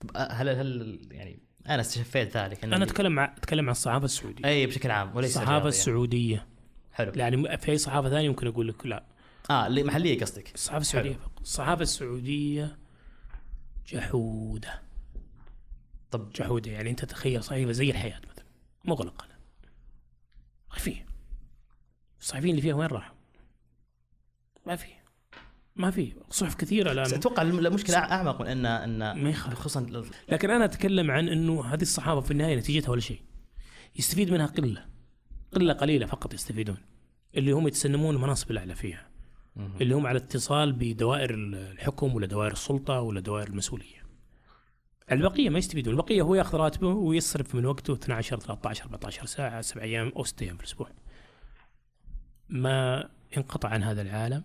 طب هل هل يعني أنا استشفيت ذلك؟ اللي- أتكلم عن أتكلم عن الصحافة السعودية. أي بشكل عام وليس الصحافه الرياضية. السعوديه حلو. يعني في أي صحافة ثانية ممكن أقول لك لا. آه اللي محلية قصدك. الصحافه السعوديه فقط. الصحافه السعوديه جحودة. طب. جحودة يعني أنت تخيل صحيفة زي الحياة مثلا. مغلقة. ما في الصحفيين اللي فيها وين راحوا؟ ما في ما في صحف كثيرة الآن. أتوقع الم- المشكلة أعمق من ان إن ما يخالف. خصوصا لكن أنا أتكلم عن إنه هذه الصحافة في النهاية نتيجتها ولا شيء. يستفيد منها قلة. قلة قليلة فقط يستفيدون. اللي هم يتسنمون المناصب الأعلى فيها. اللي هم على اتصال بدوائر الحكم ولا دوائر السلطة ولا دوائر المسؤولية. البقية ما يستفيدون. البقية هو ياخذ راتبه ويصرف من وقته 12 13 14 ساعة 7 أيام أو 6 أيام في الأسبوع. ما انقطع عن هذا العالم.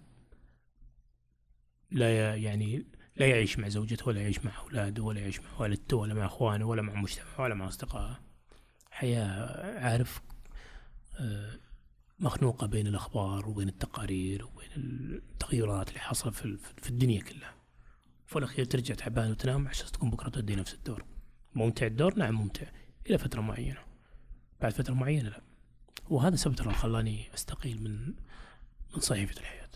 لا يعني لا يعيش مع زوجته ولا يعيش مع أولاده ولا يعيش مع والدته ولا مع أخوانه ولا مع مجتمعه ولا مع أصدقائه. حياة عارف آه، مخنوقة بين الأخبار وبين التقارير وبين التغيرات اللي في في الدنيا كلها. وفي الأخير ترجع تعبان وتنام عشان تكون بكرة تؤدي نفس الدور. ممتع الدور؟ نعم ممتع. إلى فترة معينة. بعد فترة معينة لا. وهذا سبب ترى خلاني أستقيل من من صحيفة الحياة.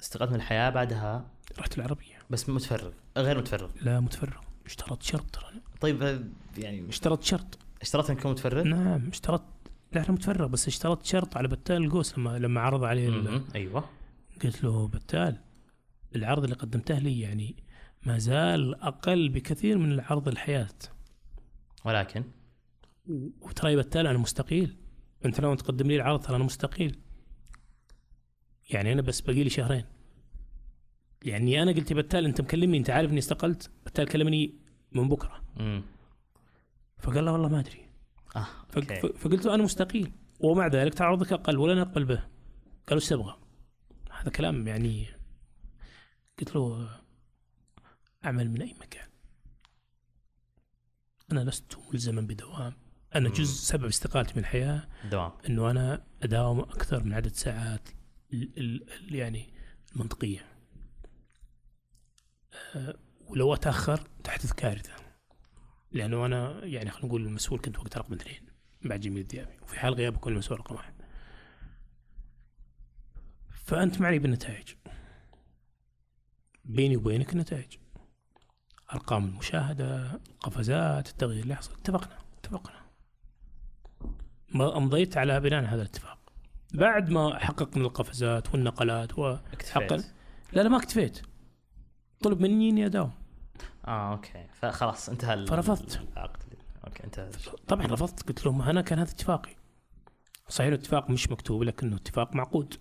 استقلت من الحياة بعدها؟ رحت العربية. بس متفرغ غير متفرغ. لا متفرغ. اشترطت شرط ترى. طيب آه، يعني اشترطت شرط. اشترطت إنك تكون متفرغ؟ نعم اشترطت لا أنا متفرغ بس اشترطت شرط على بتال القوس لما لما عرض عليه ال-. أيوه. قلت له بتال العرض اللي قدمته لي يعني ما زال أقل بكثير من العرض الحياة. ولكن؟ وترى يا بتال أنا مستقيل. أنت لو تقدم لي العرض ترى أنا مستقيل. يعني أنا بس باقي لي شهرين. يعني أنا قلت يا بتال أنت مكلمني أنت عارف أني استقلت. بتال كلمني من بكرة. امم فقال لا والله ما أدري. آه okay. ف- فقلت له أنا مستقيل. ومع ذلك ترى عرضك أقل ولا نقبل به. قال إيش تبغى؟ هذا كلام يعني قلت له أعمل من أي مكان. أنا لست ملزما بدوام. أنا مم. جزء سبب استقالتي من الحياة دوام. إنه أنا أداوم أكثر من عدد ساعات ال ال ال يعني المنطقية. أه، ولو أتأخر تحدث كارثه لأنه أنا يعني خلينا نقول المسؤول كنت وقت رقم اثنين بعد جميل الديابي. وفي حال غياب اكون المسؤول رقم واحد. فأنت معني بالنتائج. بيني وبينك النتائج أرقام المشاهدة القفزات التغيير اللي حصل. اتفقنا اتفقنا. ما امضيت على بناء هذا الاتفاق. بعد ما حققنا القفزات والنقلات و... اكتفيت. حقا. لا لا ما اكتفيت. طلب مني إني أداوم. آه okay. فخلاص انتهى فرفضت. العقد. okay انتهى طبعا رفضت. قلت لهم أنا كان هذا اتفاقي. صحيح الاتفاق مش مكتوب لكنه اتفاق معقود.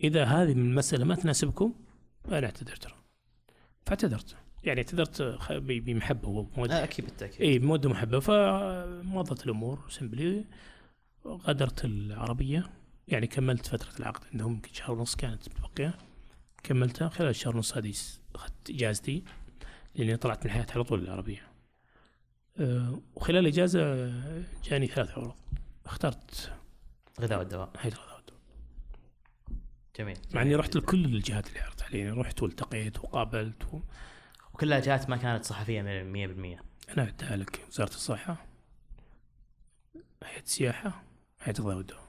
إذا هذه المسألة ما تناسبكم أنا اعتذر ترى. فاعتذرت. يعني اعتذرت بمحبة وموده آه أكيد بالتأكيد. إي بموده محبه فمضت الأمور سمبلي غادرت العربية. يعني كملت فترة العقد عندهم. يمكن شهر ونص كانت متبقيه كملتها. خلال الشهر ونص هذه أخذت إجازتي. لأني طلعت من الحياة على طول العربية. أه، وخلال الإجازة جاني ثلاث عروض. اخترت غذاء والدواء. جميل مع إني رحت لكل الجهات اللي عرضت علي يعني رحت والتقيت وقابلت و... وكلها جهات ما كانت صحفية 100% أنا اعدها لك وزارة الصحة هيئة السياحة هيئة الغذاء والدواء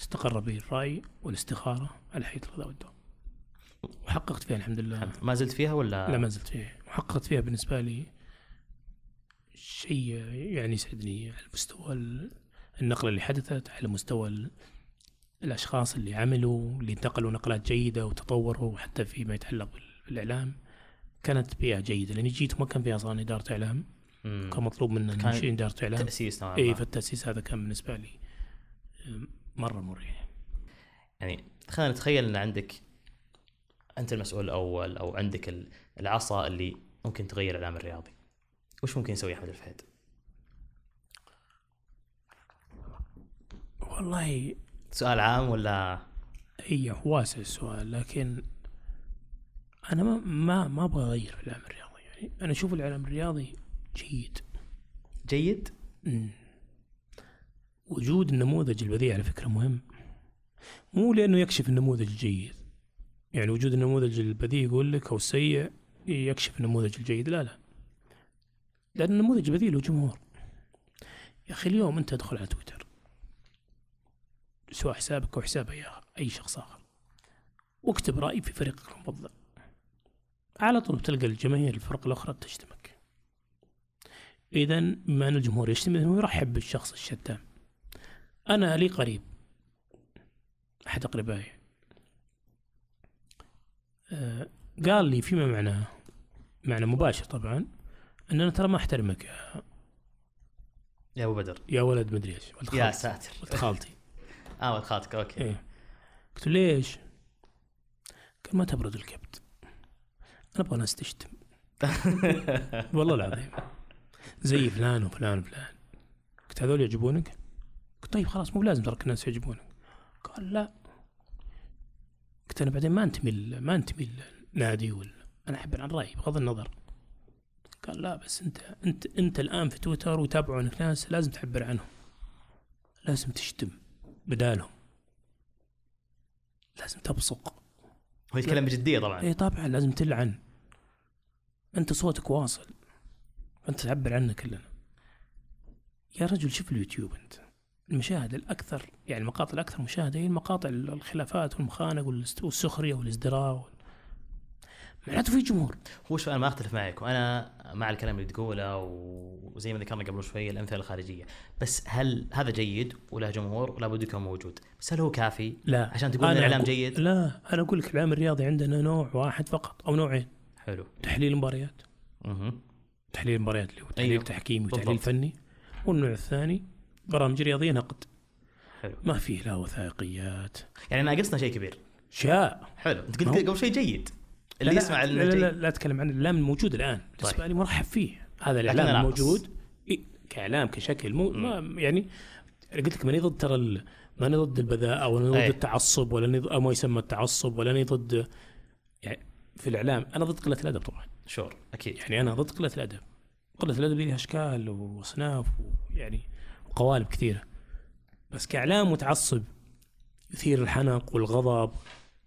استقر بي الرأي والاستخارة على هيئة الغذاء والدواء وحققت فيها الحمد لله. ما زلت فيها ولا؟ لا ما زلت فيها. وحققت فيها بالنسبة لي شيء يعني يسعدني. على مستوى ال- النقلة اللي حدثت على مستوى ال- الأشخاص اللي عملوا اللي انتقلوا نقلات جيدة وتطوروا حتى فيما يتعلق بال- بالإعلام كانت بيئة جيدة لاني جيت وما كان فيها أصلا إدارة إعلام مم. كان مطلوب منا كان نشيل إدارة إعلام تأسيس نوعا اي ما. فالتأسيس هذا كان بالنسبة لي مرة مريح يعني خلينا نتخيل إن عندك أنت المسؤول الأول أو عندك ال- العصا اللي ممكن تغير الإعلام الرياضي وش ممكن يسوي أحمد الفهد؟ والله سؤال عام ولا؟ هي واسع السؤال لكن أنا ما ما ما أبغى أغير في الاعلام الرياضي يعني أنا أشوف الاعلام الرياضي جيد. جيد؟ مم. وجود النموذج البذيء على فكرة مهم. مو لأنه يكشف النموذج الجيد. يعني وجود النموذج البذيء يقول لك أو السيء يكشف النموذج الجيد. لا لا. لأن النموذج البذيء له جمهور. يا أخي اليوم أنت ادخل على تويتر. سواء حسابك أو حساب اي آخر- أي شخص آخر. واكتب راي في فريقك المفضل. على طول تلقى الجماهير الفرق الأخرى تشتمك. اذا بما ان الجمهور يشتم هو يرحب بالشخص الشتام. أنا لي قريب. أحد أقربائي. آه، قال لي فيما معناه معنى مباشر طبعا ان أنا ترى ما أحترمك يا- يا أبو بدر. يا ولد مدري إيش ولد يا ساتر. ولد خالتي. آه ولد خالتك أوكي. إيه. قلت له ليش؟ قال ما تبرد الكبد. أنا أبغى ناس تشتم. والله العظيم. زي فلان وفلان وفلان. قلت هذول يعجبونك؟ قلت طيب خلاص مو لازم ترك الناس يعجبونك. قال لا. قلت أنا بعدين ما أنتمي ما أنتمي للنادي ولا أنا اعبر عن رايي بغض النظر. قال لا بس أنت أنت أنت الآن في تويتر ويتابعونك ناس لازم تعبر عنهم لازم تشتم. بدالهم. لازم تبصق. هو يتكلم بجدية طبعا. اي طبعا لازم تلعن. أنت صوتك واصل. أنت تعبر عنه كلنا. يا رجل شوف اليوتيوب أنت. المشاهد الأكثر يعني المقاطع الأكثر مشاهدة هي المقاطع الخلافات والمخانق والسخرية والازدراء وال... معناته في جمهور هو شو أنا ما أختلف معك وأنا مع الكلام اللي تقوله وزي ما ذكرنا قبل شوي الأمثلة الخارجية. بس هل هذا جيد؟ وله جمهور؟ ولا بد يكون موجود. بس هل هو كافي؟ لا. عشان تقول الإعلام جيد؟ لا. أنا أقول لك الإعلام الرياضي عندنا نوع واحد فقط أو نوعين. حلو. تحليل المباريات. أها تحليل المباريات اللي هو تحليل أيوه. تحكيمي وتحليل بالضبط. فني. والنوع الثاني برامج رياضية نقد. حلو. ما فيه لا وثائقيات. يعني ناقصنا شيء كبير. شاء حلو. أنت قلت قبل شيء جيد. اللي لا يسمع لا لا, لا, لا أتكلم عن الإعلام الموجود الآن. بالنسبة طيب. لي مرحب فيه. هذا الإعلام. الموجود. إيه، كإعلام كشكل. مو ما يعني قلت لك ماني ضد ترى ماني ضد البذاءه ولا ضد أي. التعصب ولا ما يسمى التعصب ولا ضد يعني في الإعلام أنا ضد قلة الأدب طبعا. sure أكيد. يعني أنا ضد قلة الأدب. قلة الأدب لها أشكال وأصناف ويعني وقوالب كثيرة. بس كإعلام متعصب يثير الحنق والغضب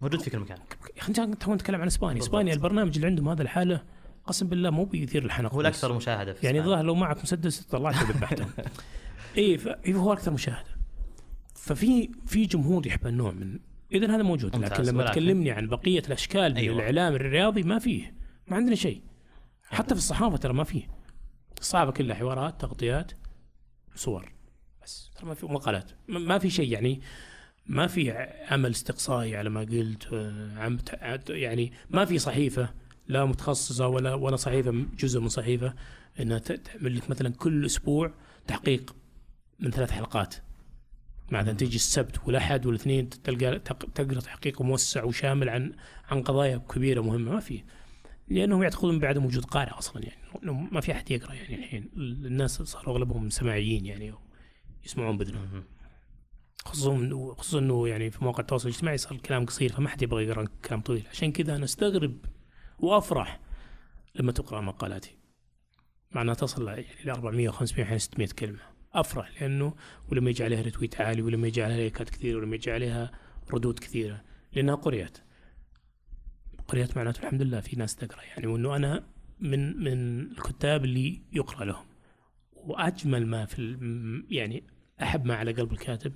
موجود في كل مكان. يا أخي تو نتكلم عن إسبانيا. إسبانيا البرنامج اللي عندهم هذا الحاله قسم بالله مو بيثير الحنق هو. الأكثر مشاهدة في يعني. الظاهر لو معك مسدس طلعته ذبحتهم اي ف- هو أكثر مشاهدة. ففي في جمهور يحب النوع من اذا هذا موجود لكن لما ولكن- تكلمني عن بقية الأشكال من أيوة. الإعلام الرياضي ما فيه. ما عندنا شيء. حتى في الصحافة ترى ما فيه. الصحافه كلها حوارات تغطيات صور. بس ترى ما في مقالات. ما في شيء يعني ما في عمل استقصائي على ما قلت آه، عم يعني ما في صحيفة لا متخصصة ولا ولا صحيفة جزء من صحيفة إنها تعمل لك مثلا كل أسبوع تحقيق من ثلاث حلقات. مثلا تيجي السبت والأحد والاثنين تلقى تق- تقرأ تحقيق موسع وشامل عن عن قضايا كبيرة مهمة. ما في لأنهم يعتقدون بعدم وجود قارئ أصلا يعني. ما في أحد يقرأ يعني الحين. الناس صاروا أغلبهم سماعيين يعني يسمعون باذنهم. خصوصا خصوصا إنه يعني في مواقع التواصل الاجتماعي صار الكلام قصير فما حد يبغى يقرأ كلام طويل. عشان كذا أنا أستغرب وأفرح لما تقرأ مقالاتي. مع انها تصل يعني ل 400 و500 أحيانا 600 كلمة. أفرح لأنه ولما يجي عليها ريتويت عالي ولما يجي عليها لايكات كثير ولما يجي عليها ردود كثيرة. لأنها قريت قريت معناته الحمد لله في ناس تقرأ يعني وإنه أنا من من الكتاب اللي يقرأ لهم. وأجمل ما في يعني أحب ما على قلب الكاتب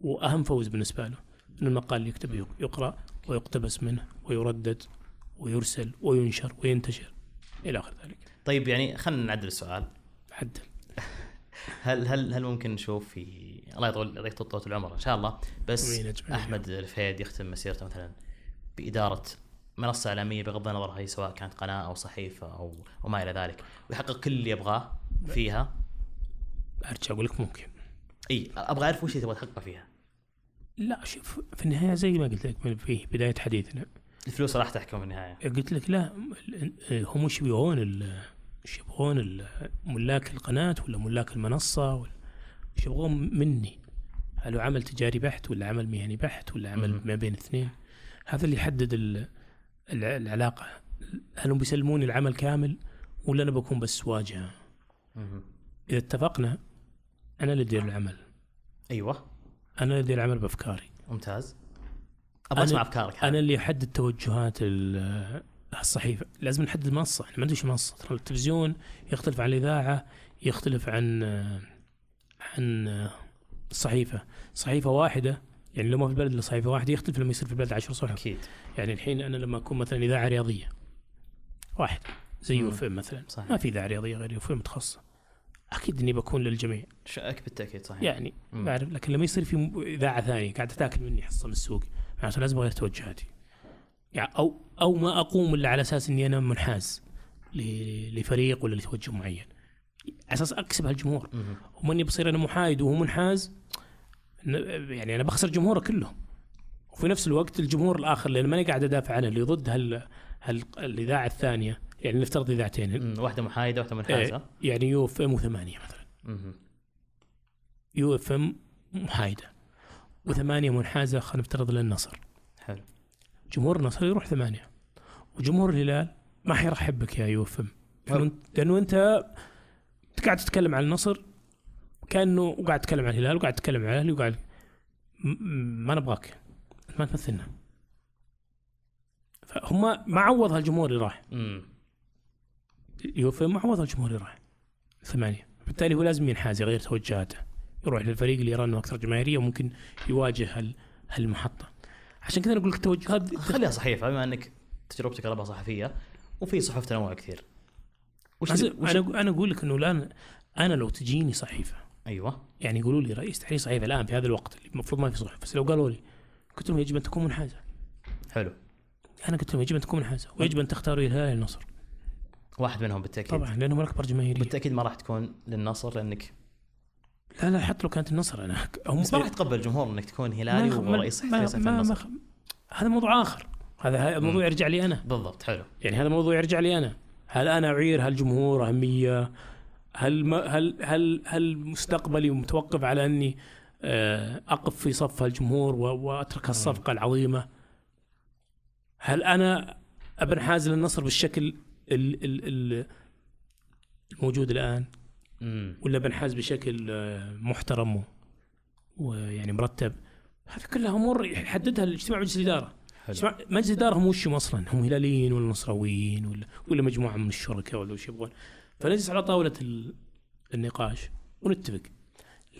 وأهم فوز بالنسبة له ان المقال اللي يكتب يق- يقرأ ويقتبس منه ويردد ويرسل وينشر وينتشر إلى آخر ذلك. طيب يعني خلينا نعدل السؤال. عدل هل هل هل ممكن نشوف في الله يطول يعطيك طول العمر إن شاء الله. بس. أحمد الفهيد يختم مسيرته مثلا بإدارة منصة إعلامية بغض النظر هي سواء كانت قناة أو صحيفة أو وما إلى ذلك. ويحقق كل اللي يبغاه فيها؟ أرجع أقول لك ممكن. إي أبغى أعرف وش اللي تبغى تحققه فيها. لا شوف في النهاية زي ما قلت لك في بداية حديثنا الفلوس راح تحكم في النهاية قلت لك لا هم إيش يبغون إيش يبغون ملاك القناة ولا ملاك المنصة ولا إيش يبغون مني؟ هل هو عمل تجاري بحت ولا عمل مهني بحت ولا عمل. ما بين اثنين؟ هذا اللي يحدد ال- الع- العلاقة هل هم بيسلموني العمل كامل ولا أنا بكون بس واجهة؟ إذا اتفقنا أنا اللي أدير العمل أيوه أنا اللي العمل بأفكاري. ممتاز. أبغى أسمع أفكارك أنا اللي أحدد توجهات ال- الصحيفة. لازم نحدد منصة. إحنا ما عندوش منصة. ترى التلفزيون يختلف عن الإذاعة يختلف عن عن الصحيفة. صحيفة واحدة يعني لو ما في البلد إلا صحيفة واحدة يختلف لما يصير في البلد عشر صحف. أكيد. يعني الحين أنا لما أكون مثلا إذاعة رياضية واحد زي. UFM مثلا. صحيح. ما في إذاعة رياضية غير UFM متخصصة. أكيد إني بكون للجميع. شك بالتأكيد صحيح. يعني مم. بعرف لكن لما يصير في إذاعة ثانية قاعدة تاكل مني حصة من السوق معناته لازم أغير توجهاتي. يعني أو أو ما أقوم إلا على أساس إني أنا منحاز لفريق ولا لتوجه معين. على أساس أكسب هالجمهور. مهم. وما اني بصير أنا محايد وهو منحاز يعني أنا بخسر جمهوره كله وفي نفس الوقت الجمهور الآخر لأن ماني قاعد أدافع عنه اللي ضد هال, هال الإذاعة الثانية يعني نفترض إذاعتين. واحدة محايدة واحدة منحازة. إيه، يعني يو إف إم وثمانيه مثلا. يو إف إم محايدة وثمانية منحازة خلينا نفترض للنصر حلو. جمهور النصر يروح ثمانية وجمهور الهلال ما حيرحب بك يا UFM. لأنه انت قاعد تتكلم عن النصر كأنه وقاعد تتكلم عن الهلال وقاعد تتكلم عن الأهلي وقاعد ما نبغاك. ما تمثلنا. فهم ما عوض هالجمهور اللي راح. مم. UFM ما عوض هالجمهور اللي راح ثمانيه بالتالي هو لازم ينحاز يغير توجهاته. يروح للفريق اللي يرى انه أكثر جماهيرية وممكن يواجه هال هالمحطة. عشان كذا أقول لك التوجهات خليها صحيفه بما أنك تجربتك اغلبها صحفية وفي صحف تنوع كثير. وش وش أنا أنا أقول لك إنه الان أنا لو تجيني صحيفة أيوه. يعني يقولوا لي رئيس تحرير صحيفة الآن في هذا الوقت اللي المفروض ما في صحف بس لو قالوا لي قلت لهم يجب أن تكون منحازة. حلو. أنا قلت لهم يجب أن تكون منحازة ويجب أن تختاروا الهلال النصر واحد منهم بالتأكيد. طبعا لأنهم اكبر جماهيريه بالتأكيد ما راح تكون للنصر لأنك لا لا حتى لو كانت النصر أنا هم بس ما راح تقبل الجمهور إنك تكون هلالي ورئيس ما- النصر. ما- هذا موضوع آخر. هذا موضوع يرجع لي أنا. بالضبط حلو. يعني هذا موضوع يرجع لي أنا. هل أنا أعير هالجمهور اهميه هل ما هل هل هل مستقبلي متوقف على أني آه، أقف في صف الجمهور وأترك الصفقة العظيمة؟ هل أنا أبنحاز للنصر بالشكل ال- ال- ال- الموجود الآن ولا بنحاز بشكل آه، محترم ويعني مرتب. هذه كلها أمور يحددها الاجتماع مجلس الإدارة. حلو. مجلس الإدارة هم وشهم أصلا؟ هم هلاليين ولا نصراويين ولا ولا مجموعة من الشركاء ولا وش يبغون؟ فنجلس على طاولة ال- النقاش ونتفق.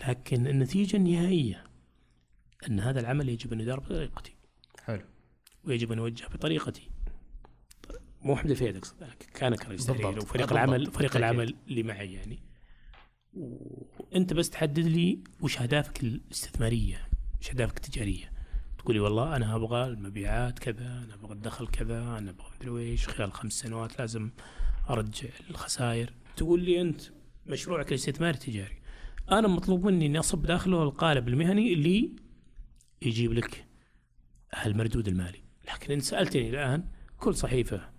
لكن النتيجة النهائية أن هذا العمل يجب أن يدار بطريقتي. حلو. ويجب أن يوجه بطريقتي. مو احمد الفيد اقصد كان كرئيس تحرير. وفريق بالضبط. العمل فريق. العمل اللي معي يعني وأنت بس تحدد لي وش أهدافك الاستثمارية وش أهدافك التجارية تقول لي والله أنا أبغى المبيعات كذا أنا أبغى الدخل كذا أنا أبغى مدري إيش خلال خمس سنوات لازم أرجع الخسائر تقول لي أنت مشروعك الاستثماري التجاري أنا مطلوب مني إني أصب داخله القالب المهني اللي يجيب لك المردود المالي لكن إن سألتني الآن كل صحيفة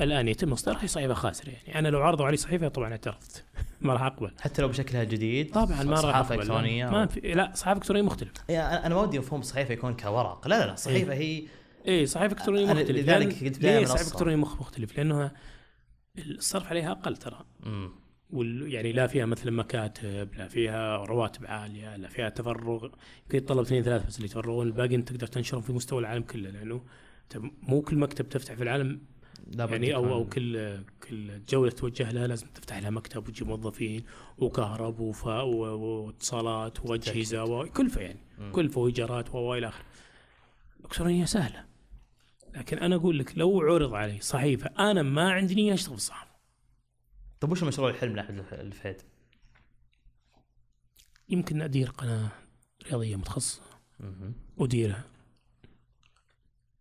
الآن يتم اصدارها هي صحيفه خاسرة. يعني أنا لو عرضوا علي صحيفة طبعا اعترضت. ما راح أقبل. حتى لو بشكلها الجديد طبعا ما راح صحافة أقبل. إلكترونية ما في لا صحافة إلكترونية مختلف أنا أنا ما ودي مفهوم الصحيفه يكون كورق. لا لا لا صحيفة هي اي صحيفة إلكترونية مختلف لذلك بداية ليه منصة. صحيفة إلكترونية مخ- مختلف لأنها الصرف عليها أقل ترى. وال يعني لا فيها مثلا مكاتب لا فيها رواتب عالية لا فيها تفرغ. يمكن يتطلب اثنين ثلاث بس اللي يتفرغون. الباقي انت تقدر تنشرهم في مستوى العالم كله. لأنه مو كل مكتب تفتح في العالم يعني أو أو كل كل جولة توجه لها لازم تفتح لها مكتب وتجيب موظفين وكهرب وفاء واتصالات وأجهزة وكلفه يعني مم. كلفه وإيجارات وإلى آخره. الالكترونيه سهلة لكن أنا أقول لك لو عرض علي صحيفة أنا ما عندي نية أشتغل في الصحافة طيب وش مشروع الحلم لاحمد الف- الفهيد؟ يمكن أدير قناة رياضية متخصصة مهم. أديرها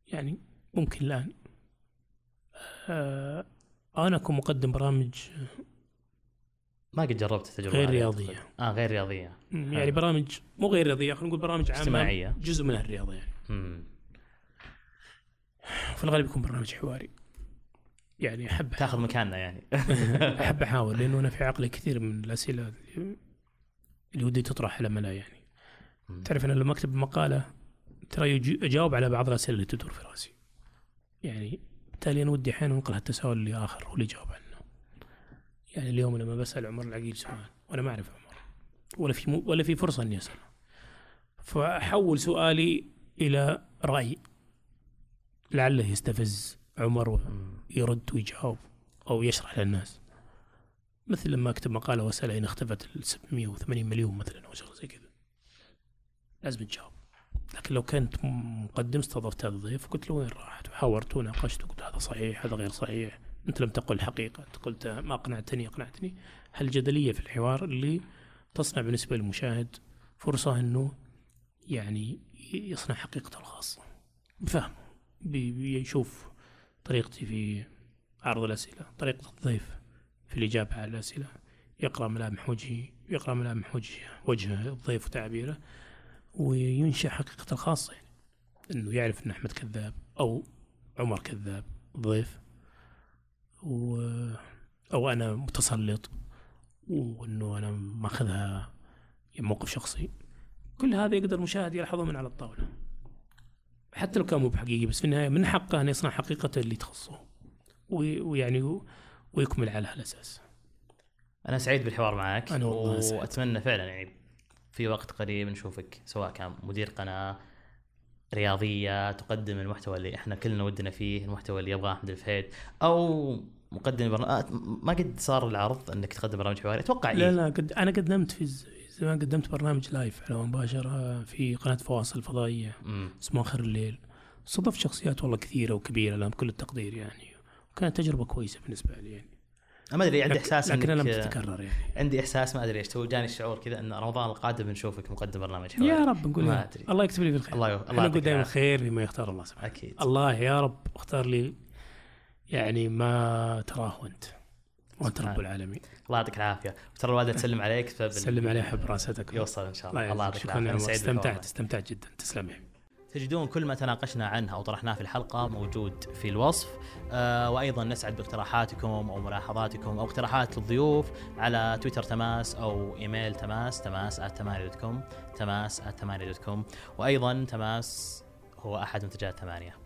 يعني ممكن الآن أنا اكون مقدم برامج ما قد جربت التجربة غير رياضية. آه غير رياضية. يعني برامج مو غير رياضية خلينا نقول برامج عامة اجتماعية. جزء منها الرياضة يعني. مم. في الغالب يكون برنامج حواري. يعني أحب تاخذ مكاننا يعني. أحب أحاول لأنه أنا في عقلي كثير من الأسئلة اللي- ودي تطرح على ملا يعني. مم. تعرف أنا لما أكتب مقالة ترى أجاوب على بعض الأسئلة اللي تدور في رأسي. يعني بالتالي أنا ودي أحيانا أنقل هالتساؤل لآخر هو اللي يجاوب عنه. يعني اليوم لما بسأل عمر العقيل سؤال وأنا ما أعرف عمر ولا في مو ولا في فرصة إني أسأله. فأحول سؤالي إلى رأي. لعله يستفز عمر. ويرد ويجاوب أو يشرح للناس. مثل لما أكتب مقالة وأسأل اين اختفت ال 780 مليون مثلا أو شغلة زي كذا. لازم تجاوب. لكن لو كنت مقدم استضفت هذا الضيف قلت له وين راحت؟ وحاورت وناقشت وقلت هذا صحيح هذا غير صحيح أنت لم تقل الحقيقة أنت قلت ما أقنعتني. اقنعتني هالجدليه في الحوار اللي تصنع بالنسبة للمشاهد فرصة إنه يعني يصنع حقيقته الخاصه بفهمه بي- بيشوف طريقتي في عرض الأسئلة طريقة الضيف في الإجابة على الأسئلة يقرأ ملامح وجهي يقرأ ملامح وجه وجه الضيف وتعبيره. وينشا حقيقته الخاصة يعني. إنه يعرف إن أحمد كذاب أو عمر كذاب ضيف و أو أنا متسلط وإنه أنا ماخذها موقف شخصي. كل هذا يقدر المشاهد يلحظه من على الطاولة. حتى لو كان مو بحقيقي بس في النهاية من حقه أن يصنع حقيقته اللي تخصه. وي- ويعني ويكمل على هالأساس. أنا سعيد بالحوار معك. أنا والله سعيد. وأتمنى فعلا يعني في وقت قريب نشوفك سواء كان مدير قناة رياضية تقدم المحتوى اللي إحنا كلنا ودنا فيه المحتوى اللي يبغاه أحمد الفهيد أو مقدم برنامج ما قد صار العرض إنك تقدم برنامج حواري أتوقع لا إيه؟ لا قد أنا قدمت في زمان قدمت برنامج live على مباشرة في قناة فواصل فضائيه مم. اسمه آخر الليل ضيفت شخصيات والله كثيرة وكبيرة لهم كل التقدير يعني وكانت تجربة كويسة بالنسبة لي يعني ما أدري عندي إحساس انك لم تتكرر يعني. عندي إحساس ما أدري إيش تو جاني الشعور كذا إن رمضان القادم بنشوفك مقدم برنامج حواري يا رب نقول ما يا أدري. الله يكتب لي بالخير. الله الله نقول دائما. الخير فيما يختار الله سبحانه. أكيد. الله يا رب اختار لي يعني ما تراه أنت وأنت رب العالمين. الله يعطيك العافية. ترى الوالده تسلم عليك سلم عليه حب راستك يوصل إن شاء الله. الله يعطيك العافية. استمتعت. استمتعت جدا. تسلم يا حبيبي. تجدون كل ما تناقشنا عنه أو طرحناه في الحلقة موجود في الوصف. آه وأيضا نسعد باقتراحاتكم أو ملاحظاتكم أو اقتراحات الضيوف على تويتر تماس أو إيميل تماس تماس @8 dot com تماس @8 dot com. وأيضا تماس هو أحد منتجات ثمانية.